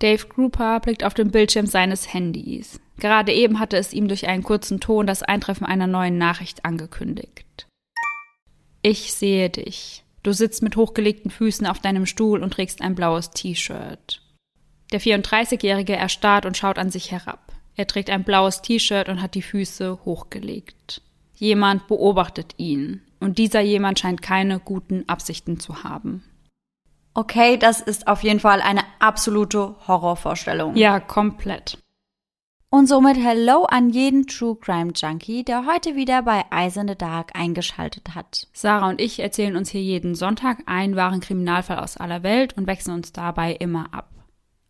Dave Grouper blickt auf den Bildschirm seines Handys. Gerade eben hatte es ihm durch einen kurzen Ton das Eintreffen einer neuen Nachricht angekündigt. Ich sehe dich. Du sitzt mit hochgelegten Füßen auf deinem Stuhl und trägst ein blaues T-Shirt. Der 34-Jährige erstarrt und schaut an sich herab. Er trägt ein blaues T-Shirt und hat die Füße hochgelegt. Jemand beobachtet ihn. Und dieser jemand scheint keine guten Absichten zu haben. Okay, das ist auf jeden Fall eine absolute Horrorvorstellung. Ja, komplett. Und somit Hello an jeden True Crime Junkie, der heute wieder bei Eyes in the Dark eingeschaltet hat. Sarah und ich erzählen uns hier jeden Sonntag einen wahren Kriminalfall aus aller Welt und wechseln uns dabei immer ab.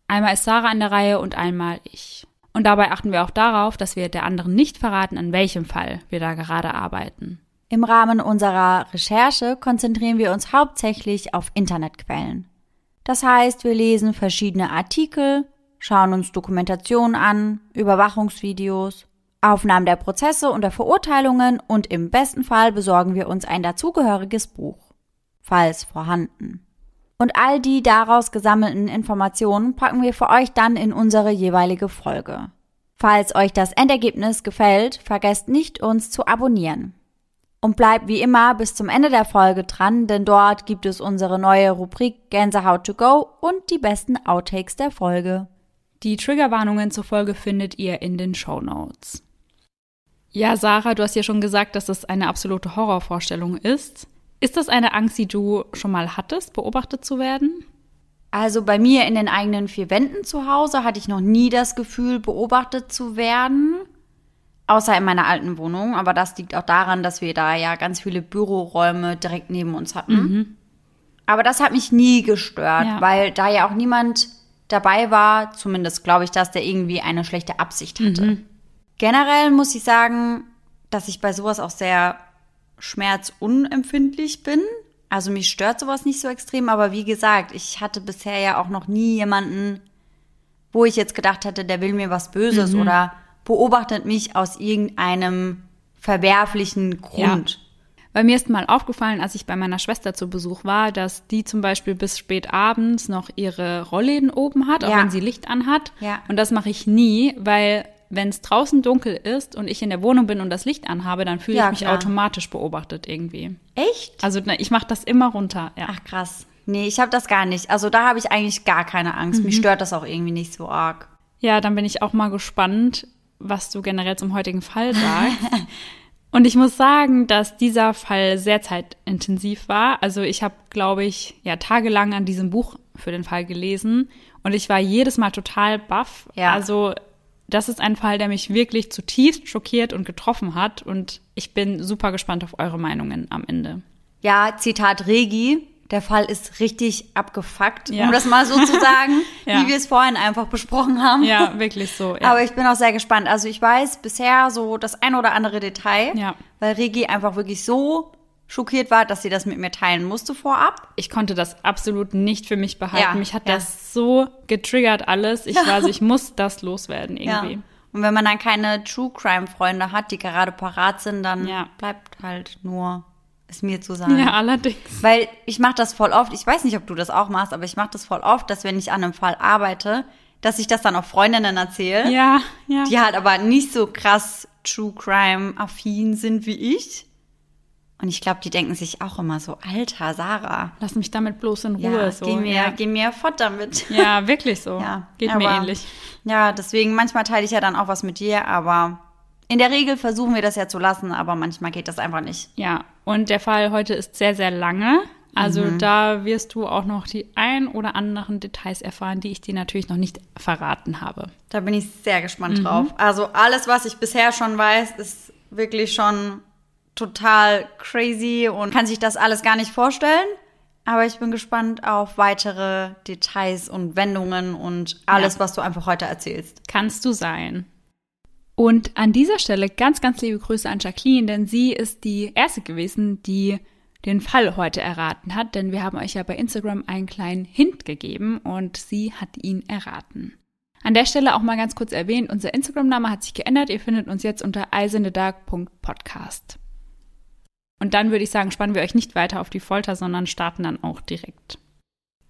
Einmal ist Sarah an der Reihe und einmal ich. Und dabei achten wir auch darauf, dass wir der anderen nicht verraten, an welchem Fall wir da gerade arbeiten. Im Rahmen unserer Recherche konzentrieren wir uns hauptsächlich auf Internetquellen. Das heißt, wir lesen verschiedene Artikel, schauen uns Dokumentationen an, Überwachungsvideos, Aufnahmen der Prozesse und der Verurteilungen und im besten Fall besorgen wir uns ein dazugehöriges Buch, falls vorhanden. Und all die daraus gesammelten Informationen packen wir für euch dann in unsere jeweilige Folge. Falls euch das Endergebnis gefällt, vergesst nicht, uns zu abonnieren. Und bleibt wie immer bis zum Ende der Folge dran, denn dort gibt es unsere neue Rubrik Gänsehaut to go und die besten Outtakes der Folge. Die Triggerwarnungen zur Folge findet ihr in den Show Notes. Ja, Sarah, du hast ja schon gesagt, dass das eine absolute Horrorvorstellung ist. Ist das eine Angst, die du schon mal hattest, beobachtet zu werden? Also bei mir in den eigenen vier Wänden zu Hause hatte ich noch nie das Gefühl, beobachtet zu werden. Außer in meiner alten Wohnung. Aber das liegt auch daran, dass wir da ja ganz viele Büroräume direkt neben uns hatten. Mhm. Aber das hat mich nie gestört, Ja. weil da ja auch niemand dabei war, zumindest glaube ich, dass der irgendwie eine schlechte Absicht hatte. Mhm. Generell muss ich sagen, dass ich bei sowas auch sehr schmerzunempfindlich bin. Also mich stört sowas nicht so extrem, aber wie gesagt, ich hatte bisher ja auch noch nie jemanden, wo ich jetzt gedacht hätte, der will mir was Böses Mhm. oder beobachtet mich aus irgendeinem verwerflichen Grund. Weil mir ist mal aufgefallen, als ich bei meiner Schwester zu Besuch war, dass die zum Beispiel bis spät abends noch ihre Rollläden oben hat, auch Ja. wenn sie Licht anhat. Ja. Und das mache ich nie, weil wenn es draußen dunkel ist und ich in der Wohnung bin und das Licht anhabe, dann fühle Ja, ich mich klar. automatisch beobachtet irgendwie. Echt? Also ich mache das immer runter. Ja. Ach krass. Nee, ich habe das gar nicht. Also da habe ich eigentlich gar keine Angst. Mhm. Mich stört das auch irgendwie nicht so arg. Ja, dann bin ich auch mal gespannt, was du generell zum heutigen Fall sagst. Und ich muss sagen, dass dieser Fall sehr zeitintensiv war. Also ich habe, glaube ich, ja tagelang an diesem Buch für den Fall gelesen und ich war jedes Mal total baff. Ja. Also das ist ein Fall, der mich wirklich zutiefst schockiert und getroffen hat und ich bin super gespannt auf eure Meinungen am Ende. Ja, Zitat Regi. Der Fall ist richtig abgefuckt, Ja. um das mal so zu sagen, Ja. wie wir es vorhin einfach besprochen haben. Ja, wirklich so. Ja. Aber ich bin auch sehr gespannt. Also ich weiß bisher so das ein oder andere Detail, Ja. weil Regi einfach wirklich so schockiert war, dass sie das mit mir teilen musste vorab. ich konnte das absolut nicht für mich behalten. Mich hat das so getriggert alles. Ich war so, ich muss das loswerden irgendwie. Und wenn man dann keine True Crime Freunde hat, die gerade parat sind, dann Ja. bleibt halt nur es mir zu sagen. Ja, allerdings. Weil ich mache das voll oft, ich weiß nicht, ob du das auch machst, aber ich mache das voll oft, dass wenn ich an einem Fall arbeite, dass ich das dann auch Freundinnen erzähle, Ja, ja. die halt aber nicht so krass True Crime affin sind wie ich. Und ich glaube, die denken sich auch immer so, alter Sarah, Lass mich damit bloß in ja, Ruhe. so. geh, mir, ja. geh mir fort damit. ja, wirklich so. Ja, Geht mir aber- ähnlich. Ja, deswegen, manchmal teile ich ja dann auch was mit dir, aber in der Regel versuchen wir das ja zu lassen, aber manchmal geht das einfach nicht. Ja, und der Fall heute ist sehr, sehr lange. Also Mhm. da wirst du auch noch die ein oder anderen Details erfahren, die ich dir natürlich noch nicht verraten habe. Da bin ich sehr gespannt Mhm. drauf. Also alles, was ich bisher schon weiß, ist wirklich schon total crazy und kann sich das alles gar nicht vorstellen. Aber ich bin gespannt auf weitere Details und Wendungen und alles, Ja. was du einfach heute erzählst. Kannst du sein. Und an dieser Stelle ganz, ganz liebe Grüße an Jacqueline, denn sie ist die erste gewesen, die den Fall heute erraten hat, denn wir haben euch ja bei Instagram einen kleinen Hint gegeben und sie hat ihn erraten. An der Stelle auch mal ganz kurz erwähnt, unser Instagram-Name hat sich geändert. Ihr findet uns jetzt unter eisendedark.podcast. Und dann würde ich sagen, spannen wir euch nicht weiter auf die Folter, sondern starten dann auch direkt.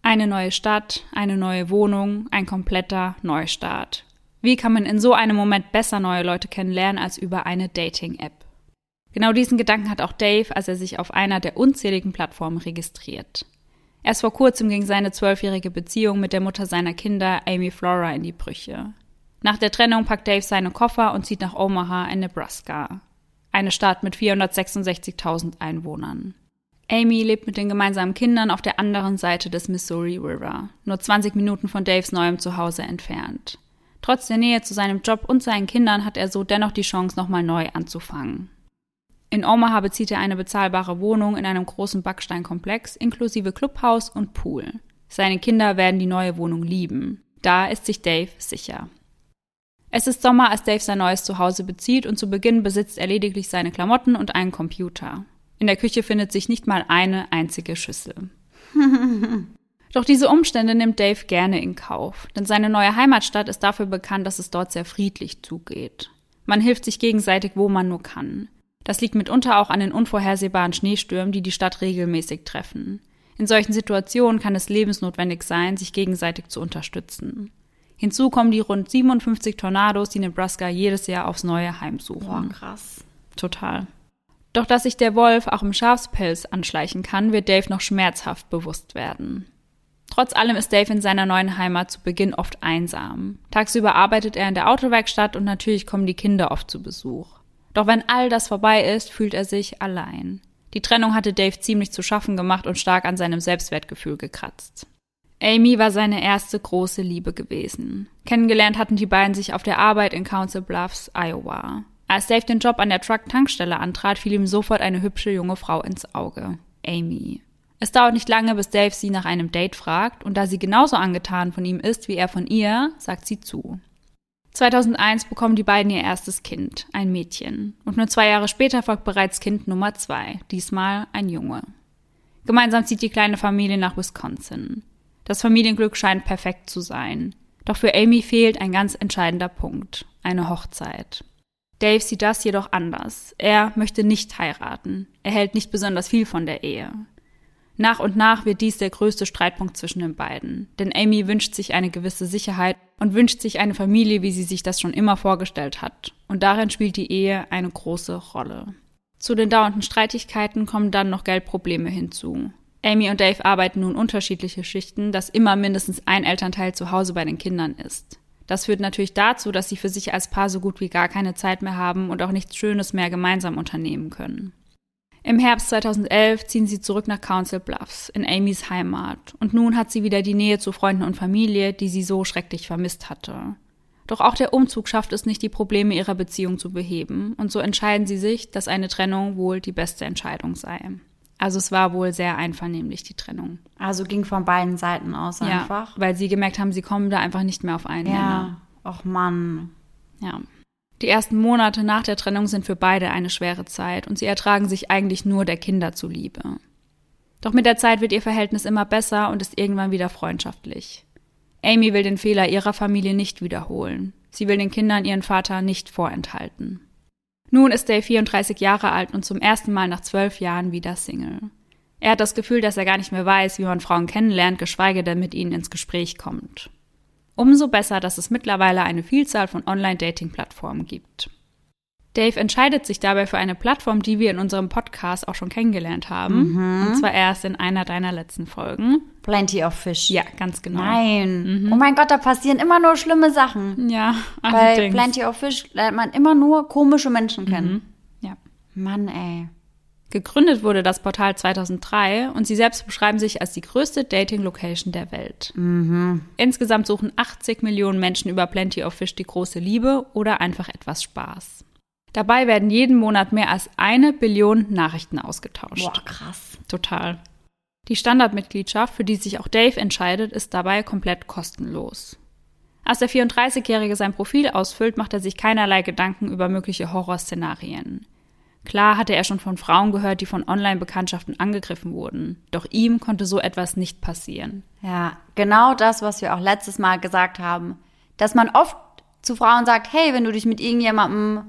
Eine neue Stadt, eine neue Wohnung, ein kompletter Neustart. Wie kann man in so einem Moment besser neue Leute kennenlernen als über eine Dating-App? Genau diesen Gedanken hat auch Dave, als er sich auf einer der unzähligen Plattformen registriert. Erst vor kurzem ging seine zwölfjährige Beziehung mit der Mutter seiner Kinder, Amy Flora, in die Brüche. Nach der Trennung packt Dave seine Koffer und zieht nach Omaha in Nebraska, eine Stadt mit 466.000 Einwohnern. Amy lebt mit den gemeinsamen Kindern auf der anderen Seite des Missouri River, nur 20 Minuten von Daves neuem Zuhause entfernt. Trotz der Nähe zu seinem Job und seinen Kindern hat er so dennoch die Chance, nochmal neu anzufangen. In Omaha bezieht er eine bezahlbare Wohnung in einem großen Backsteinkomplex inklusive Clubhaus und Pool. Seine Kinder werden die neue Wohnung lieben. Da ist sich Dave sicher. Es ist Sommer, als Dave sein neues Zuhause bezieht und zu Beginn besitzt er lediglich seine Klamotten und einen Computer. In der Küche findet sich nicht mal eine einzige Schüssel. Doch diese Umstände nimmt Dave gerne in Kauf, denn seine neue Heimatstadt ist dafür bekannt, dass es dort sehr friedlich zugeht. Man hilft sich gegenseitig, wo man nur kann. Das liegt mitunter auch an den unvorhersehbaren Schneestürmen, die die Stadt regelmäßig treffen. In solchen Situationen kann es lebensnotwendig sein, sich gegenseitig zu unterstützen. Hinzu kommen die rund 57 Tornados, die Nebraska jedes Jahr aufs Neue heimsuchen. Boah, krass. Total. Doch dass sich der Wolf auch im Schafspelz anschleichen kann, wird Dave noch schmerzhaft bewusst werden. Trotz allem ist Dave in seiner neuen Heimat zu Beginn oft einsam. Tagsüber arbeitet er in der Autowerkstatt und natürlich kommen die Kinder oft zu Besuch. Doch wenn all das vorbei ist, fühlt er sich allein. Die Trennung hatte Dave ziemlich zu schaffen gemacht und stark an seinem Selbstwertgefühl gekratzt. Amy war seine erste große Liebe gewesen. Kennengelernt hatten die beiden sich auf der Arbeit in Council Bluffs, Iowa. Als Dave den Job an der Truck-Tankstelle antrat, fiel ihm sofort eine hübsche junge Frau ins Auge. Amy. Es dauert nicht lange, bis Dave sie nach einem Date fragt, und da sie genauso angetan von ihm ist wie er von ihr, sagt sie zu. 2001 bekommen die beiden ihr erstes Kind, ein Mädchen. Und nur zwei Jahre später folgt bereits Kind Nummer zwei, diesmal ein Junge. Gemeinsam zieht die kleine Familie nach Wisconsin. Das Familienglück scheint perfekt zu sein. Doch für Amy fehlt ein ganz entscheidender Punkt, eine Hochzeit. Dave sieht das jedoch anders. Er möchte nicht heiraten. Er hält nicht besonders viel von der Ehe. Nach und nach wird dies der größte Streitpunkt zwischen den beiden. Denn Amy wünscht sich eine gewisse Sicherheit und wünscht sich eine Familie, wie sie sich das schon immer vorgestellt hat. Und darin spielt die Ehe eine große Rolle. Zu den dauernden Streitigkeiten kommen dann noch Geldprobleme hinzu. Amy und Dave arbeiten nun unterschiedliche Schichten, dass immer mindestens ein Elternteil zu Hause bei den Kindern ist. Das führt natürlich dazu, dass sie für sich als Paar so gut wie gar keine Zeit mehr haben und auch nichts Schönes mehr gemeinsam unternehmen können. Im Herbst 2011 ziehen sie zurück nach Council Bluffs, in Amys Heimat, und nun hat sie wieder die Nähe zu Freunden und Familie, die sie so schrecklich vermisst hatte. Doch auch der Umzug schafft es nicht, die Probleme ihrer Beziehung zu beheben, und so entscheiden sie sich, dass eine Trennung wohl die beste Entscheidung sei. Also es war wohl sehr einvernehmlich, die Trennung. Also ging von beiden Seiten aus einfach. Ja, weil sie gemerkt haben, sie kommen da einfach nicht mehr auf einen Ja. Nenner. Och Mann. Ja. Die ersten Monate nach der Trennung sind für beide eine schwere Zeit und sie ertragen sich eigentlich nur der Kinder zuliebe. Doch mit der Zeit wird ihr Verhältnis immer besser und ist irgendwann wieder freundschaftlich. Amy will den Fehler ihrer Familie nicht wiederholen. Sie will den Kindern ihren Vater nicht vorenthalten. Nun ist Dave 34 Jahre alt und zum ersten Mal nach zwölf Jahren wieder Single. Er hat das Gefühl, dass er gar nicht mehr weiß, wie man Frauen kennenlernt, geschweige denn mit ihnen ins Gespräch kommt. Umso besser, dass es mittlerweile eine Vielzahl von Online-Dating-Plattformen gibt. Dave entscheidet sich dabei für eine Plattform, die wir in unserem Podcast auch schon kennengelernt haben. Und zwar erst in einer deiner letzten Folgen. Plenty of Fish. Ja, ganz genau. Nein. Oh mein Gott, da passieren immer nur schlimme Sachen. Ja, Bei allerdings. Plenty of Fish lernt man immer nur komische Menschen kennen. Ja. Mann, ey. Gegründet wurde das Portal 2003 und sie selbst beschreiben sich als die größte Dating-Location der Welt. Insgesamt suchen 80 Millionen Menschen über Plenty of Fish die große Liebe oder einfach etwas Spaß. Dabei werden jeden Monat mehr als eine Billion Nachrichten ausgetauscht. Boah, krass. Total. Die Standardmitgliedschaft, für die sich auch Dave entscheidet, ist dabei komplett kostenlos. Als der 34-Jährige sein Profil ausfüllt, macht er sich keinerlei Gedanken über mögliche Horrorszenarien. Klar hatte er schon von Frauen gehört, die von Online-Bekanntschaften angegriffen wurden. Doch ihm konnte so etwas nicht passieren. Ja, genau das, was wir auch letztes Mal gesagt haben. Dass man oft zu Frauen sagt, hey, wenn du dich mit irgendjemandem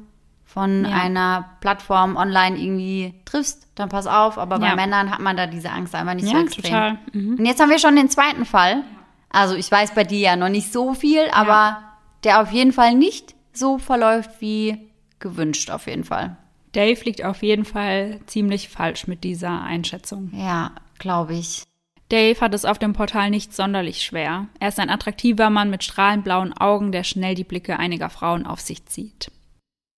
von Ja. einer Plattform online irgendwie triffst, dann pass auf. Aber bei Ja. Männern hat man da diese Angst einfach nicht so Ja, extrem. total. Mhm. Und jetzt haben wir schon den zweiten Fall. Also ich weiß bei dir ja noch nicht so viel, aber der auf jeden Fall nicht so verläuft wie gewünscht auf jeden Fall. Dave liegt auf jeden Fall ziemlich falsch mit dieser Einschätzung. Ja, glaube ich. Dave hat es auf dem Portal nicht sonderlich schwer. Er ist ein attraktiver Mann mit strahlend blauen Augen, der schnell die Blicke einiger Frauen auf sich zieht.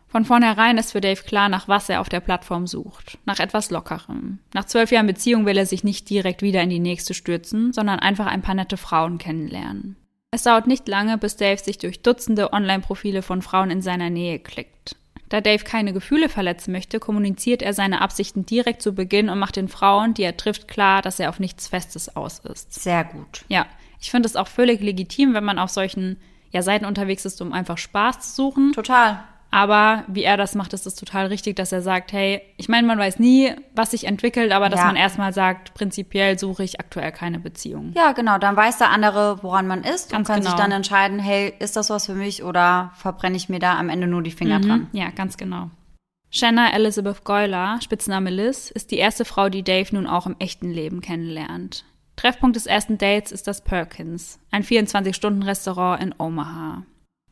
Von vornherein ist für Dave klar, nach was er auf der Plattform sucht. Nach etwas Lockerem. Nach zwölf Jahren Beziehung will er sich nicht direkt wieder in die nächste stürzen, sondern einfach ein paar nette Frauen kennenlernen. Es dauert nicht lange, bis Dave sich durch Dutzende Online-Profile von Frauen in seiner Nähe klickt. Da Dave keine Gefühle verletzen möchte, kommuniziert er seine Absichten direkt zu Beginn und macht den Frauen, die er trifft, klar, dass er auf nichts Festes aus ist. Sehr gut. Ja, ich finde es auch völlig legitim, wenn man auf solchen ja, Seiten unterwegs ist, um einfach Spaß zu suchen. Total. Aber wie er das macht, ist es total richtig, dass er sagt, hey, ich meine, man weiß nie, was sich entwickelt, aber dass Ja. man erstmal sagt, prinzipiell suche ich aktuell keine Beziehung. Ja, genau. Dann weiß der andere, woran man ist Ganz und kann sich genau. dann entscheiden, hey, ist das was für mich oder verbrenne ich mir da am Ende nur die Finger dran? Ja, ganz genau. Shanna Elizabeth Goyler, Spitzname Liz, ist die erste Frau, die Dave nun auch im echten Leben kennenlernt. Treffpunkt des ersten Dates ist das Perkins, ein 24-Stunden-Restaurant in Omaha.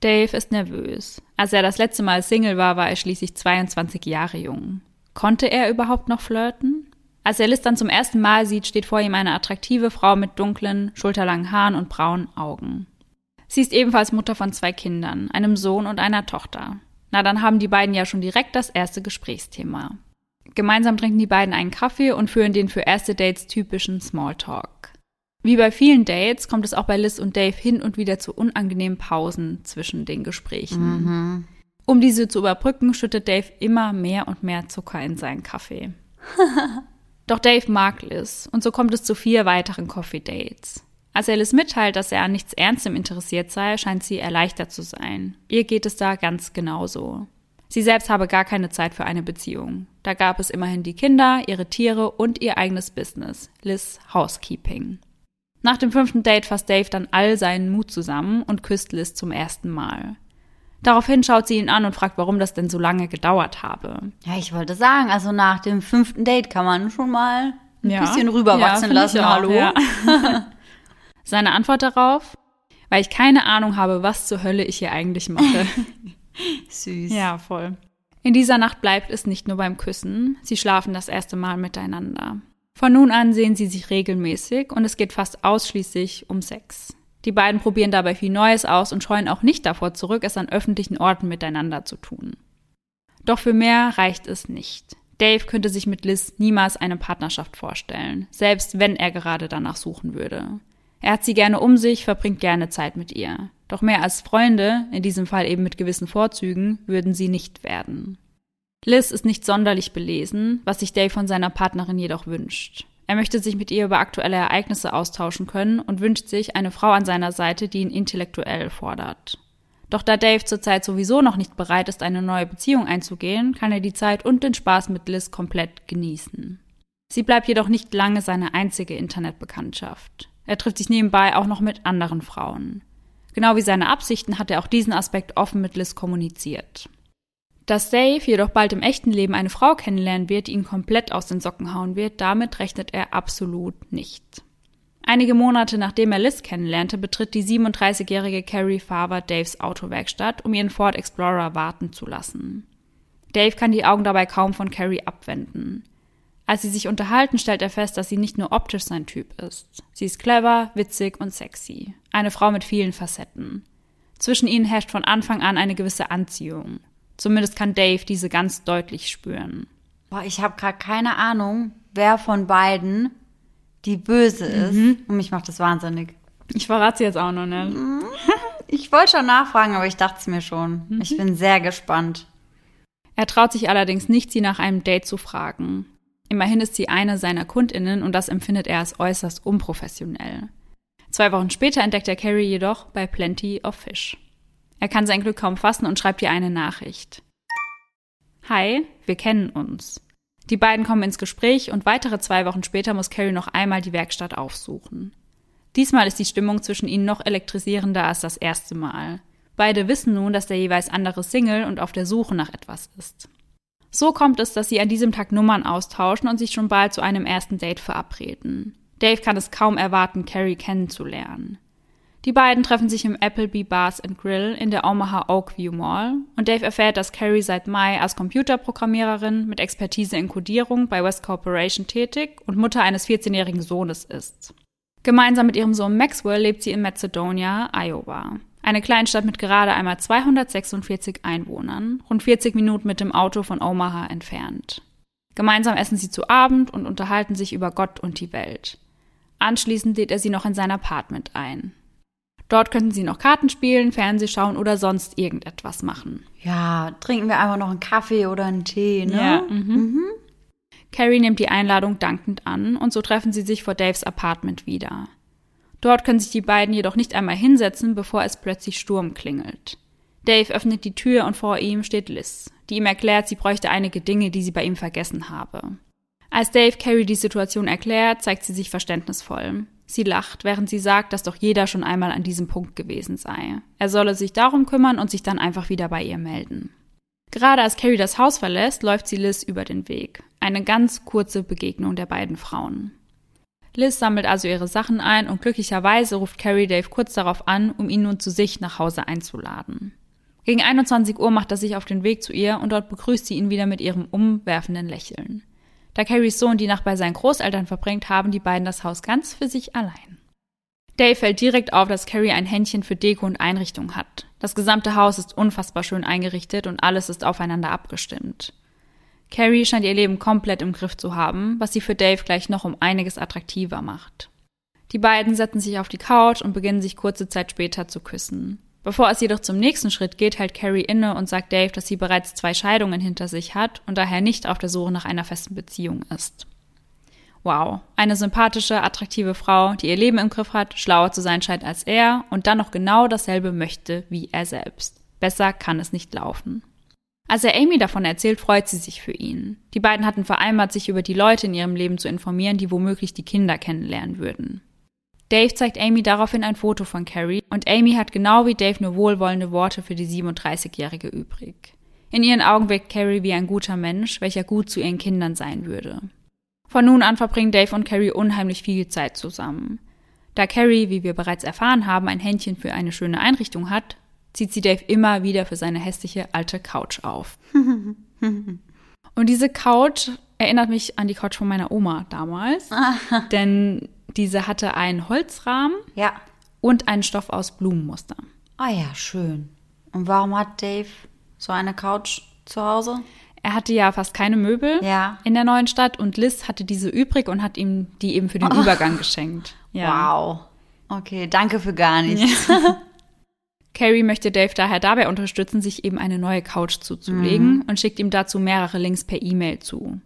Dave ist nervös. Als er das letzte Mal Single war, war er schließlich 22 Jahre jung. Konnte er überhaupt noch flirten? Als er Liz dann zum ersten Mal sieht, steht vor ihm eine attraktive Frau mit dunklen, schulterlangen Haaren und braunen Augen. Sie ist ebenfalls Mutter von zwei Kindern, einem Sohn und einer Tochter. Na, dann haben die beiden ja schon direkt das erste Gesprächsthema. Gemeinsam trinken die beiden einen Kaffee und führen den für erste Dates typischen Smalltalk. Wie bei vielen Dates kommt es auch bei Liz und Dave hin und wieder zu unangenehmen Pausen zwischen den Gesprächen. Um diese zu überbrücken, schüttet Dave immer mehr und mehr Zucker in seinen Kaffee. Doch Dave mag Liz und so kommt es zu vier weiteren Coffee-Dates. Als er Liz mitteilt, dass er an nichts Ernstem interessiert sei, scheint sie erleichtert zu sein. Ihr geht es da ganz genauso. Sie selbst habe gar keine Zeit für eine Beziehung. Da gab es immerhin die Kinder, ihre Tiere und ihr eigenes Business, Liz Housekeeping. Nach dem fünften Date fasst Dave dann all seinen Mut zusammen und küsst Liz zum ersten Mal. Daraufhin schaut sie ihn an und fragt, warum das denn so lange gedauert habe. Ja, ich wollte sagen, also nach dem fünften Date kann man schon mal ein Ja. bisschen Ja, rüberwachsen finde lassen. auch, Hallo. ja. Seine Antwort darauf, weil ich keine Ahnung habe, was zur Hölle ich hier eigentlich mache. Süß. ja, voll. In dieser Nacht bleibt es nicht nur beim Küssen, sie schlafen das erste Mal miteinander. Von nun an sehen sie sich regelmäßig und es geht fast ausschließlich um Sex. Die beiden probieren dabei viel Neues aus und scheuen auch nicht davor zurück, es an öffentlichen Orten miteinander zu tun. Doch für mehr reicht es nicht. Dave könnte sich mit Liz niemals eine Partnerschaft vorstellen, selbst wenn er gerade danach suchen würde. Er hat sie gerne um sich, verbringt gerne Zeit mit ihr. Doch mehr als Freunde, in diesem Fall eben mit gewissen Vorzügen, würden sie nicht werden. Liz ist nicht sonderlich belesen, was sich Dave von seiner Partnerin jedoch wünscht. Er möchte sich mit ihr über aktuelle Ereignisse austauschen können und wünscht sich eine Frau an seiner Seite, die ihn intellektuell fordert. Doch da Dave zurzeit sowieso noch nicht bereit ist, eine neue Beziehung einzugehen, kann er die Zeit und den Spaß mit Liz komplett genießen. Sie bleibt jedoch nicht lange seine einzige Internetbekanntschaft. Er trifft sich nebenbei auch noch mit anderen Frauen. Genau wie seine Absichten hat er auch diesen Aspekt offen mit Liz kommuniziert. Dass Dave jedoch bald im echten Leben eine Frau kennenlernen wird, die ihn komplett aus den Socken hauen wird, damit rechnet er absolut nicht. Einige Monate nachdem er Liz kennenlernte, betritt die 37-jährige Carrie Farber Daves Autowerkstatt, um ihren Ford Explorer warten zu lassen. Dave kann die Augen dabei kaum von Carrie abwenden. Als sie sich unterhalten, stellt er fest, dass sie nicht nur optisch sein Typ ist. Sie ist clever, witzig und sexy. Eine Frau mit vielen Facetten. Zwischen ihnen herrscht von Anfang an eine gewisse Anziehung. Zumindest kann Dave diese ganz deutlich spüren. Boah, ich habe gerade keine Ahnung, wer von beiden die Böse ist. Mhm. Und mich macht das wahnsinnig. Ich verrate sie jetzt auch noch nicht. Ich wollte schon nachfragen, aber ich dachte es mir schon. Mhm. Ich bin sehr gespannt. Er traut sich allerdings nicht, sie nach einem Date zu fragen. Immerhin ist sie eine seiner Kundinnen und das empfindet er als äußerst unprofessionell. Zwei Wochen später entdeckt er Carrie jedoch bei Plenty of Fish. Er kann sein Glück kaum fassen und schreibt ihr eine Nachricht. Hi, wir kennen uns. Die beiden kommen ins Gespräch und weitere zwei Wochen später muss Carrie noch einmal die Werkstatt aufsuchen. Diesmal ist die Stimmung zwischen ihnen noch elektrisierender als das erste Mal. Beide wissen nun, dass der jeweils andere Single und auf der Suche nach etwas ist. So kommt es, dass sie an diesem Tag Nummern austauschen und sich schon bald zu einem ersten Date verabreden. Dave kann es kaum erwarten, Carrie kennenzulernen. Die beiden treffen sich im Applebee Bars and Grill in der Omaha Oakview Mall und Dave erfährt, dass Carrie seit Mai als Computerprogrammiererin mit Expertise in Codierung bei West Corporation tätig und Mutter eines 14-jährigen Sohnes ist. Gemeinsam mit ihrem Sohn Maxwell lebt sie in Macedonia, Iowa. Eine Kleinstadt mit gerade einmal 246 Einwohnern, rund 40 Minuten mit dem Auto von Omaha entfernt. Gemeinsam essen sie zu Abend und unterhalten sich über Gott und die Welt. Anschließend lädt er sie noch in sein Apartment ein. Dort könnten sie noch Karten spielen, Fernseh schauen oder sonst irgendetwas machen. Ja, trinken wir einfach noch einen Kaffee oder einen Tee, ne? Ja, mhm. Mhm. Carrie nimmt die Einladung dankend an und so treffen sie sich vor Daves Apartment wieder. Dort können sich die beiden jedoch nicht einmal hinsetzen, bevor es plötzlich Sturm klingelt. Dave öffnet die Tür und vor ihm steht Liz, die ihm erklärt, sie bräuchte einige Dinge, die sie bei ihm vergessen habe. Als Dave Carrie die Situation erklärt, zeigt sie sich verständnisvoll. Sie lacht, während sie sagt, dass doch jeder schon einmal an diesem Punkt gewesen sei. Er solle sich darum kümmern und sich dann einfach wieder bei ihr melden. Gerade als Carrie das Haus verlässt, läuft sie Liz über den Weg. Eine ganz kurze Begegnung der beiden Frauen. Liz sammelt also ihre Sachen ein und glücklicherweise ruft Carrie Dave kurz darauf an, um ihn nun zu sich nach Hause einzuladen. Gegen 21 Uhr macht er sich auf den Weg zu ihr und dort begrüßt sie ihn wieder mit ihrem umwerfenden Lächeln. Da Carries Sohn die Nacht bei seinen Großeltern verbringt, haben die beiden das Haus ganz für sich allein. Dave fällt direkt auf, dass Carrie ein Händchen für Deko und Einrichtung hat. Das gesamte Haus ist unfassbar schön eingerichtet und alles ist aufeinander abgestimmt. Carrie scheint ihr Leben komplett im Griff zu haben, was sie für Dave gleich noch um einiges attraktiver macht. Die beiden setzen sich auf die Couch und beginnen sich kurze Zeit später zu küssen. Bevor es jedoch zum nächsten Schritt geht, hält Carrie inne und sagt Dave, dass sie bereits zwei Scheidungen hinter sich hat und daher nicht auf der Suche nach einer festen Beziehung ist. Wow, eine sympathische, attraktive Frau, die ihr Leben im Griff hat, schlauer zu sein scheint als er und dann noch genau dasselbe möchte wie er selbst. Besser kann es nicht laufen. Als er Amy davon erzählt, freut sie sich für ihn. Die beiden hatten vereinbart, sich über die Leute in ihrem Leben zu informieren, die womöglich die Kinder kennenlernen würden. Dave zeigt Amy daraufhin ein Foto von Carrie und Amy hat genau wie Dave nur wohlwollende Worte für die 37-Jährige übrig. In ihren Augen wirkt Carrie wie ein guter Mensch, welcher gut zu ihren Kindern sein würde. Von nun an verbringen Dave und Carrie unheimlich viel Zeit zusammen. Da Carrie, wie wir bereits erfahren haben, ein Händchen für eine schöne Einrichtung hat, zieht sie Dave immer wieder für seine hässliche alte Couch auf. Und diese Couch erinnert mich an die Couch von meiner Oma damals, denn diese hatte einen Holzrahmen ja. und einen Stoff aus Blumenmuster. Ah ja, schön. Und warum hat Dave so eine Couch zu Hause? Er hatte ja fast keine Möbel ja. in der neuen Stadt und Liz hatte diese übrig und hat ihm die eben für den oh. Übergang geschenkt. Ja. Wow. Okay, danke für gar nichts. Ja. Carrie möchte Dave daher dabei unterstützen, sich eben eine neue Couch zuzulegen mhm. und schickt ihm dazu mehrere Links per E-Mail zu.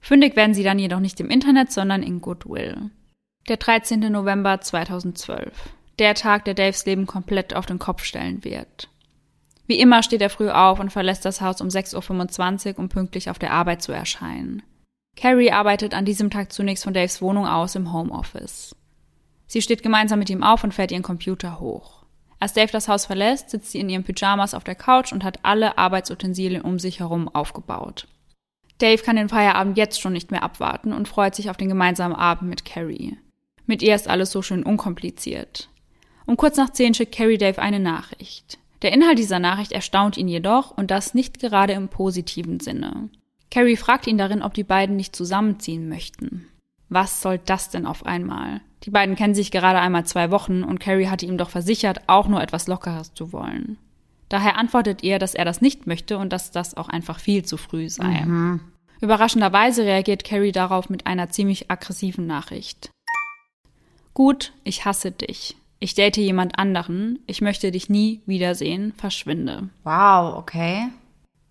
Fündig werden sie dann jedoch nicht im Internet, sondern in Goodwill. Der 13. November 2012. Der Tag, der Daves Leben komplett auf den Kopf stellen wird. Wie immer steht er früh auf und verlässt das Haus um 6.25 Uhr, um pünktlich auf der Arbeit zu erscheinen. Carrie arbeitet an diesem Tag zunächst von Daves Wohnung aus im Homeoffice. Sie steht gemeinsam mit ihm auf und fährt ihren Computer hoch. Als Dave das Haus verlässt, sitzt sie in ihren Pyjamas auf der Couch und hat alle Arbeitsutensilien um sich herum aufgebaut. Dave kann den Feierabend jetzt schon nicht mehr abwarten und freut sich auf den gemeinsamen Abend mit Carrie. Mit ihr ist alles so schön unkompliziert. Um kurz nach zehn schickt Carrie Dave eine Nachricht. Der Inhalt dieser Nachricht erstaunt ihn jedoch und das nicht gerade im positiven Sinne. Carrie fragt ihn darin, ob die beiden nicht zusammenziehen möchten. Was soll das denn auf einmal? Die beiden kennen sich gerade einmal zwei Wochen und Carrie hatte ihm doch versichert, auch nur etwas Lockeres zu wollen. Daher antwortet ihr, dass er das nicht möchte und dass das auch einfach viel zu früh sei. Mhm. Überraschenderweise reagiert Carrie darauf mit einer ziemlich aggressiven Nachricht. Gut, ich hasse dich. Ich date jemand anderen. Ich möchte dich nie wiedersehen. Verschwinde. Wow, okay.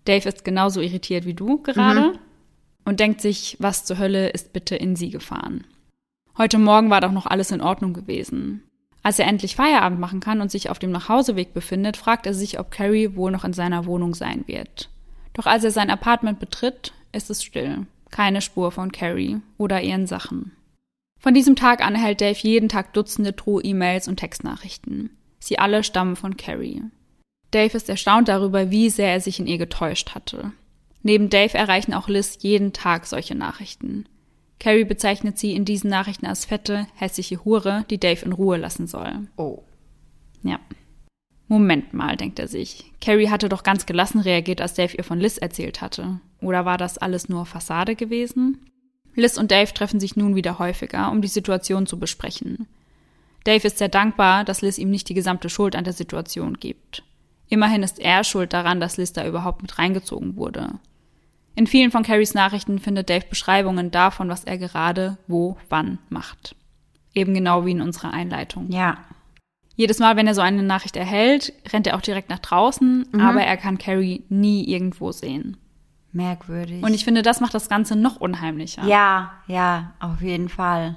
Dave ist genauso irritiert wie du gerade. Mhm und denkt sich, was zur Hölle ist bitte in sie gefahren. Heute Morgen war doch noch alles in Ordnung gewesen. Als er endlich Feierabend machen kann und sich auf dem Nachhauseweg befindet, fragt er sich, ob Carrie wohl noch in seiner Wohnung sein wird. Doch als er sein Apartment betritt, ist es still. Keine Spur von Carrie oder ihren Sachen. Von diesem Tag an erhält Dave jeden Tag Dutzende Droh-E-Mails und Textnachrichten. Sie alle stammen von Carrie. Dave ist erstaunt darüber, wie sehr er sich in ihr getäuscht hatte. Neben Dave erreichen auch Liz jeden Tag solche Nachrichten. Carrie bezeichnet sie in diesen Nachrichten als fette, hässliche Hure, die Dave in Ruhe lassen soll. Oh. Ja. Moment mal, denkt er sich. Carrie hatte doch ganz gelassen reagiert, als Dave ihr von Liz erzählt hatte. Oder war das alles nur Fassade gewesen? Liz und Dave treffen sich nun wieder häufiger, um die Situation zu besprechen. Dave ist sehr dankbar, dass Liz ihm nicht die gesamte Schuld an der Situation gibt. Immerhin ist er schuld daran, dass Liz da überhaupt mit reingezogen wurde. In vielen von Carries Nachrichten findet Dave Beschreibungen davon, was er gerade, wo, wann macht. Eben genau wie in unserer Einleitung. Ja. Jedes Mal, wenn er so eine Nachricht erhält, rennt er auch direkt nach draußen, mhm. aber er kann Carrie nie irgendwo sehen. Merkwürdig. Und ich finde, das macht das Ganze noch unheimlicher. Ja, ja, auf jeden Fall.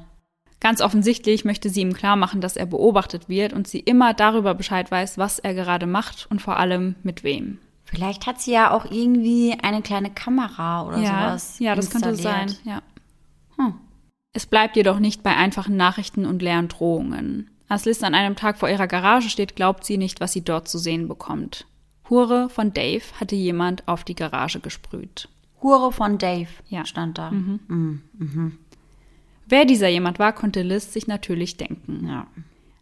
Ganz offensichtlich möchte sie ihm klar machen, dass er beobachtet wird und sie immer darüber Bescheid weiß, was er gerade macht und vor allem mit wem. Vielleicht hat sie ja auch irgendwie eine kleine Kamera oder ja, sowas. Ja, das könnte sein, ja. Hm. Es bleibt jedoch nicht bei einfachen Nachrichten und leeren Drohungen. Als Liz an einem Tag vor ihrer Garage steht, glaubt sie nicht, was sie dort zu sehen bekommt. Hure von Dave hatte jemand auf die Garage gesprüht. Hure von Dave ja. stand da. Mhm. Mhm. Mhm. Wer dieser jemand war, konnte Liz sich natürlich denken. Ja.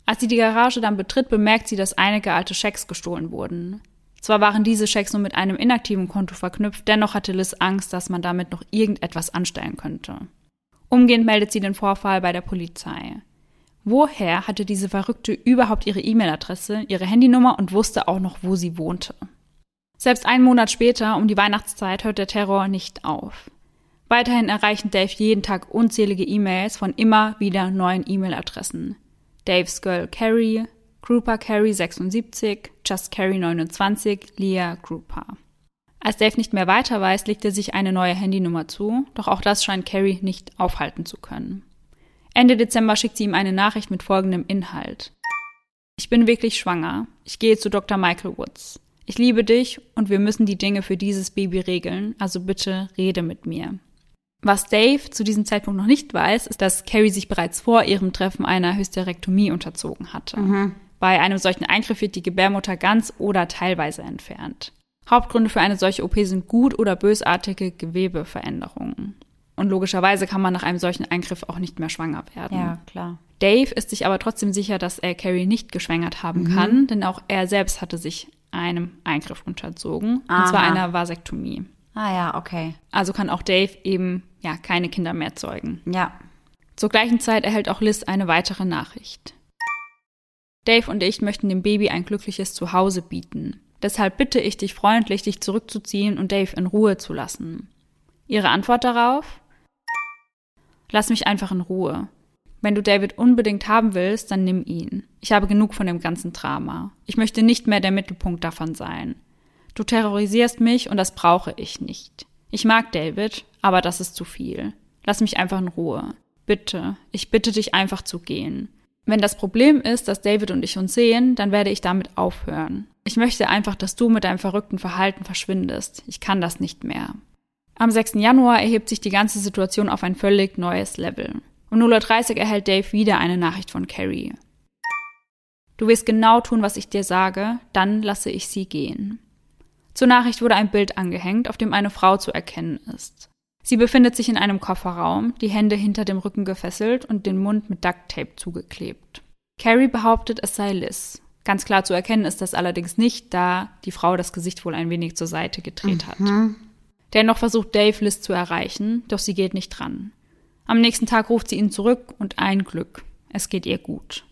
Als sie die Garage dann betritt, bemerkt sie, dass einige alte Schecks gestohlen wurden. Zwar waren diese Schecks nur mit einem inaktiven Konto verknüpft, dennoch hatte Liz Angst, dass man damit noch irgendetwas anstellen könnte. Umgehend meldet sie den Vorfall bei der Polizei. Woher hatte diese Verrückte überhaupt ihre E-Mail-Adresse, ihre Handynummer und wusste auch noch, wo sie wohnte? Selbst einen Monat später, um die Weihnachtszeit, hört der Terror nicht auf. Weiterhin erreichen Dave jeden Tag unzählige E-Mails von immer wieder neuen E-Mail-Adressen. Dave's Girl Carrie, Grouper Carrie 76, Just Carrie 29, Leah Grouper. Als Dave nicht mehr weiter weiß, legt er sich eine neue Handynummer zu, doch auch das scheint Carrie nicht aufhalten zu können. Ende Dezember schickt sie ihm eine Nachricht mit folgendem Inhalt. Ich bin wirklich schwanger. Ich gehe zu Dr. Michael Woods. Ich liebe dich und wir müssen die Dinge für dieses Baby regeln, also bitte rede mit mir. Was Dave zu diesem Zeitpunkt noch nicht weiß, ist, dass Carrie sich bereits vor ihrem Treffen einer Hysterektomie unterzogen hatte. Mhm. Bei einem solchen Eingriff wird die Gebärmutter ganz oder teilweise entfernt. Hauptgründe für eine solche OP sind gut oder bösartige Gewebeveränderungen. Und logischerweise kann man nach einem solchen Eingriff auch nicht mehr schwanger werden. Ja, klar. Dave ist sich aber trotzdem sicher, dass er Carrie nicht geschwängert haben Mhm. kann, denn auch er selbst hatte sich einem Eingriff unterzogen, Aha. und zwar einer Vasektomie. Ah ja, okay. Also kann auch Dave eben ja keine Kinder mehr zeugen. Ja. Zur gleichen Zeit erhält auch Liz eine weitere Nachricht. Dave und ich möchten dem Baby ein glückliches Zuhause bieten. Deshalb bitte ich dich freundlich, dich zurückzuziehen und Dave in Ruhe zu lassen. Ihre Antwort darauf? Lass mich einfach in Ruhe. Wenn du David unbedingt haben willst, dann nimm ihn. Ich habe genug von dem ganzen Drama. Ich möchte nicht mehr der Mittelpunkt davon sein. Du terrorisierst mich und das brauche ich nicht. Ich mag David, aber das ist zu viel. Lass mich einfach in Ruhe. Bitte, ich bitte dich einfach zu gehen. Wenn das Problem ist, dass David und ich uns sehen, dann werde ich damit aufhören. Ich möchte einfach, dass du mit deinem verrückten Verhalten verschwindest. Ich kann das nicht mehr. Am 6. Januar erhebt sich die ganze Situation auf ein völlig neues Level. Um 0.30 Uhr erhält Dave wieder eine Nachricht von Carrie. Du wirst genau tun, was ich dir sage, dann lasse ich sie gehen. Zur Nachricht wurde ein Bild angehängt, auf dem eine Frau zu erkennen ist. Sie befindet sich in einem Kofferraum, die Hände hinter dem Rücken gefesselt und den Mund mit Ducktape zugeklebt. Carrie behauptet, es sei Liz. Ganz klar zu erkennen ist das allerdings nicht, da die Frau das Gesicht wohl ein wenig zur Seite gedreht hat. Dennoch versucht Dave Liz zu erreichen, doch sie geht nicht dran. Am nächsten Tag ruft sie ihn zurück und ein Glück. Es geht ihr gut.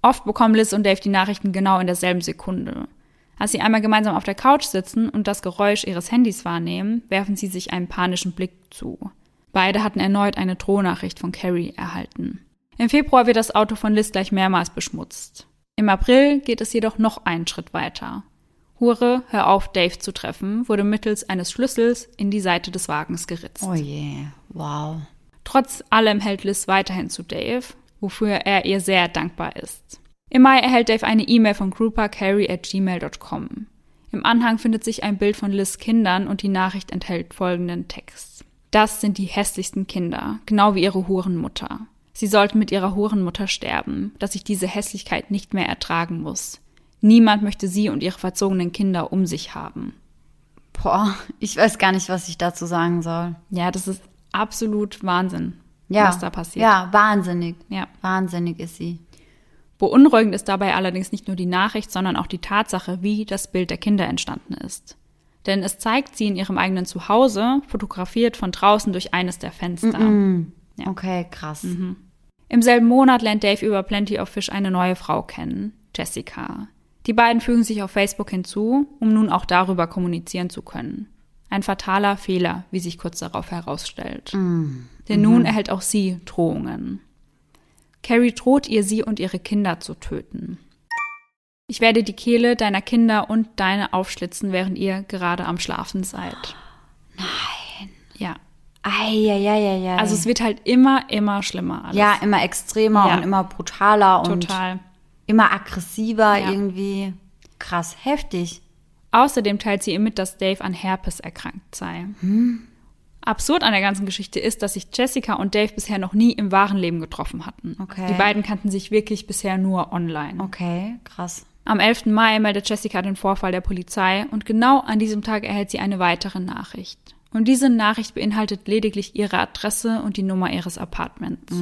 Oft bekommen Liz und Dave die Nachrichten genau in derselben Sekunde. Als sie einmal gemeinsam auf der Couch sitzen und das Geräusch ihres Handys wahrnehmen, werfen sie sich einen panischen Blick zu. Beide hatten erneut eine Drohnachricht von Carrie erhalten. Im Februar wird das Auto von Liz gleich mehrmals beschmutzt. Im April geht es jedoch noch einen Schritt weiter. Hure, hör auf, Dave zu treffen, wurde mittels eines Schlüssels in die Seite des Wagens geritzt. Oh je, wow. Trotz allem hält Liz weiterhin zu Dave, wofür er ihr sehr dankbar ist. Im Mai erhält Dave eine E-Mail von groupercarry at gmail.com. Im Anhang findet sich ein Bild von Liz Kindern und die Nachricht enthält folgenden Text. Das sind die hässlichsten Kinder, genau wie ihre Hurenmutter. Sie sollten mit ihrer Hurenmutter sterben, dass ich diese Hässlichkeit nicht mehr ertragen muss. Niemand möchte sie und ihre verzogenen Kinder um sich haben. Boah, ich weiß gar nicht, was ich dazu sagen soll. Ja, das ist absolut Wahnsinn, Ja. was da passiert. Ja, wahnsinnig. Ja. Wahnsinnig ist sie. Beunruhigend ist dabei allerdings nicht nur die Nachricht, sondern auch die Tatsache, wie das Bild der Kinder entstanden ist. Denn es zeigt sie in ihrem eigenen Zuhause, fotografiert von draußen durch eines der Fenster. Ja. Okay, krass. Im selben Monat lernt Dave über Plenty of Fish eine neue Frau kennen, Jessica. Die beiden fügen sich auf Facebook hinzu, um nun auch darüber kommunizieren zu können. Ein fataler Fehler, wie sich kurz darauf herausstellt. Denn nun erhält auch sie Drohungen. Carrie droht ihr, sie und ihre Kinder zu töten. Ich werde die Kehle deiner Kinder und deine aufschlitzen, während ihr gerade am Schlafen seid. Nein. Ja. Eieieiei. Also es wird halt immer, immer schlimmer alles. ja, immer extremer Ja. und immer brutaler und Total. Immer aggressiver Ja. irgendwie. Krass, heftig. Außerdem teilt sie ihr mit, dass Dave an Herpes erkrankt sei. Absurd an der ganzen Geschichte ist, dass sich Jessica und Dave bisher noch nie im wahren Leben getroffen hatten. Okay. Die beiden kannten sich wirklich bisher nur online. Okay, krass. Am 11. Mai meldet Jessica den Vorfall der Polizei und genau an diesem Tag erhält sie eine weitere Nachricht. Und diese Nachricht beinhaltet lediglich ihre Adresse und die Nummer ihres Apartments.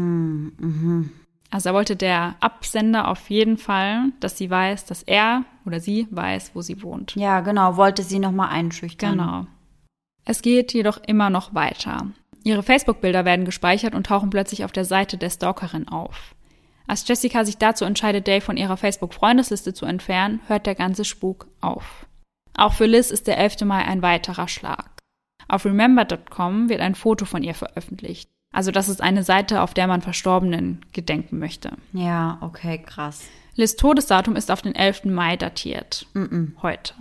Also da wollte der Absender auf jeden Fall, dass sie weiß, dass er oder sie weiß, wo sie wohnt. Ja, genau, wollte sie nochmal einschüchtern. Genau. Es geht jedoch immer noch weiter. Ihre Facebook-Bilder werden gespeichert und tauchen plötzlich auf der Seite der Stalkerin auf. Als Jessica sich dazu entscheidet, Dave von ihrer Facebook-Freundesliste zu entfernen, hört der ganze Spuk auf. Auch für Liz ist der 11. Mai ein weiterer Schlag. Auf remember.com wird ein Foto von ihr veröffentlicht. Also das ist eine Seite, auf der man Verstorbenen gedenken möchte. Ja, okay, krass. Liz Todesdatum ist auf den 11. Mai datiert. Heute.